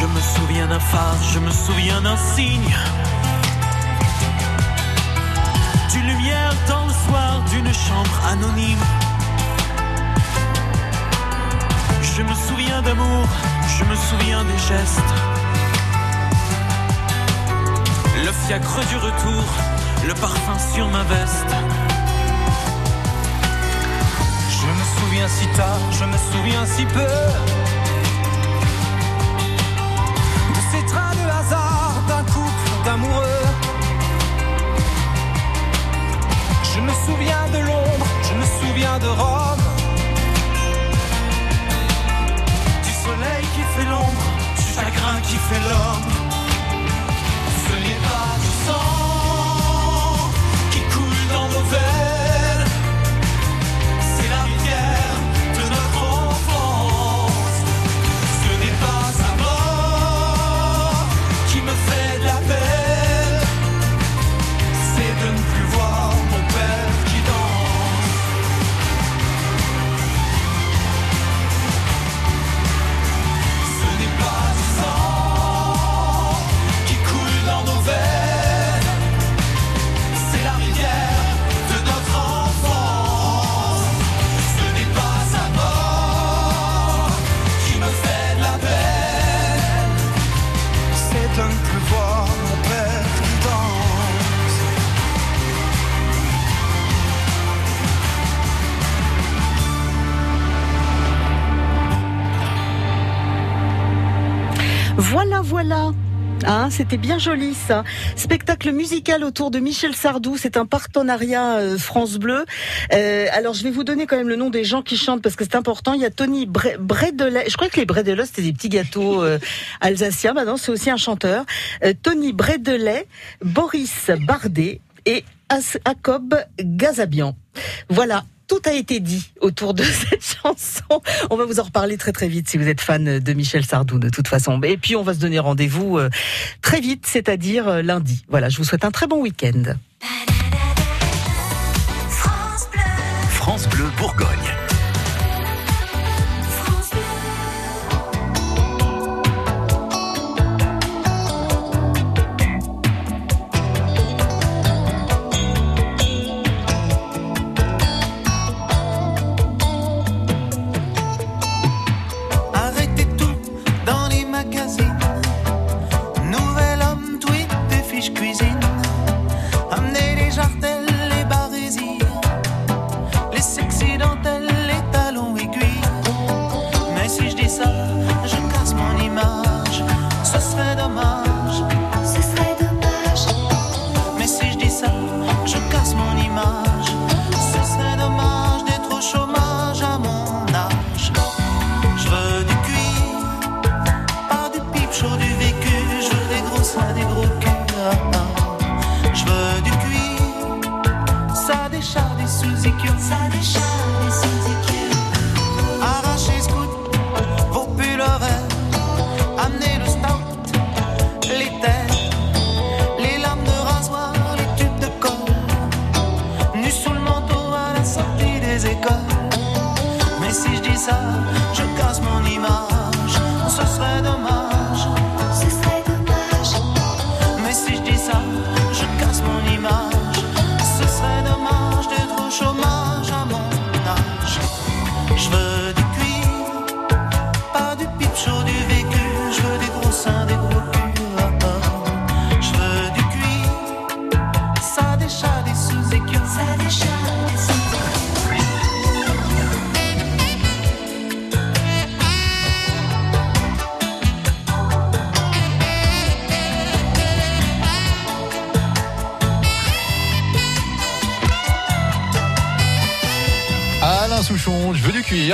Je me souviens d'un phare, je me souviens d'un signe. D'une lumière dans le soir d'une chambre anonyme. Je me souviens d'amour, je me souviens des gestes. Le fiacre du retour, le parfum sur ma veste. Je me souviens si tard, je me souviens si peu. Je me souviens de Londres, je me souviens de Rome. Du soleil qui fait l'ombre, du chagrin qui fait l'homme. Voilà, voilà. Hein, c'était bien joli ça. Spectacle musical autour de Michel Sardou, c'est un partenariat euh, France Bleu. Euh, alors je vais vous donner quand même le nom des gens qui chantent parce que c'est important. Il y a Tony Bre- Bredelet, je crois que les Bredelet c'était des petits gâteaux euh, alsaciens, maintenant c'est aussi un chanteur. Euh, Tony Bredelet, Boris Bardet et As- Jacob Gazabian. Voilà. Tout a été dit autour de cette chanson. On va vous en reparler très très vite si vous êtes fan de Michel Sardou de toute façon. Et puis on va se donner rendez-vous euh, très vite, c'est-à-dire euh, lundi. Voilà, je vous souhaite un très bon week-end. France Bleu Bourgogne.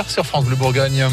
Sur France Bleu Bourgogne.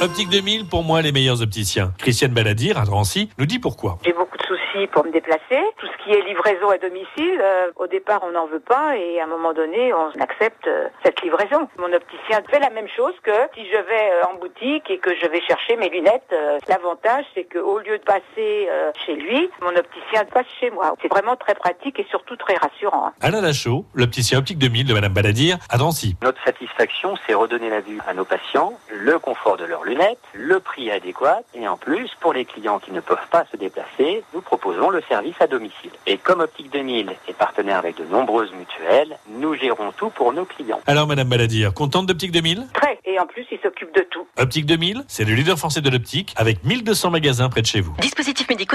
Optique 2000, pour moi, les meilleurs opticiens. Christiane Baladir, à Drancy, nous dit pourquoi. J'ai beaucoup de soucis pour me déplacer. Tout ce qui est livraison à domicile, euh, au départ, on n'en veut pas et à un moment donné, on accepte euh, cette livraison. Mon opticien fait la même chose que si je vais euh, en boutique et que je vais chercher mes lunettes. euh, L'avantage, c'est qu'au lieu de passer euh, chez lui, mon opticien passe chez moi. C'est vraiment très pratique et surtout très rassurant. hein. Alain Lachaud, l'opticien Optique 2000 de Madame Baladir, à Drancy. Notre satisfaction, c'est redonner la vue à nos patients, le confort de leurs lunettes, le prix adéquat, et en plus, pour les clients qui ne peuvent pas se déplacer, nous proposons le service à domicile. Et comme Optique 2000 est partenaire avec de nombreuses mutuelles, nous gérons tout pour nos clients. Alors, Madame Baladir, contente d'Optique 2000 Très. Et en plus, il s'occupe de tout. Optique 2000, c'est le leader français de l'optique, avec 1200 magasins près de chez vous. Dispositifs médicaux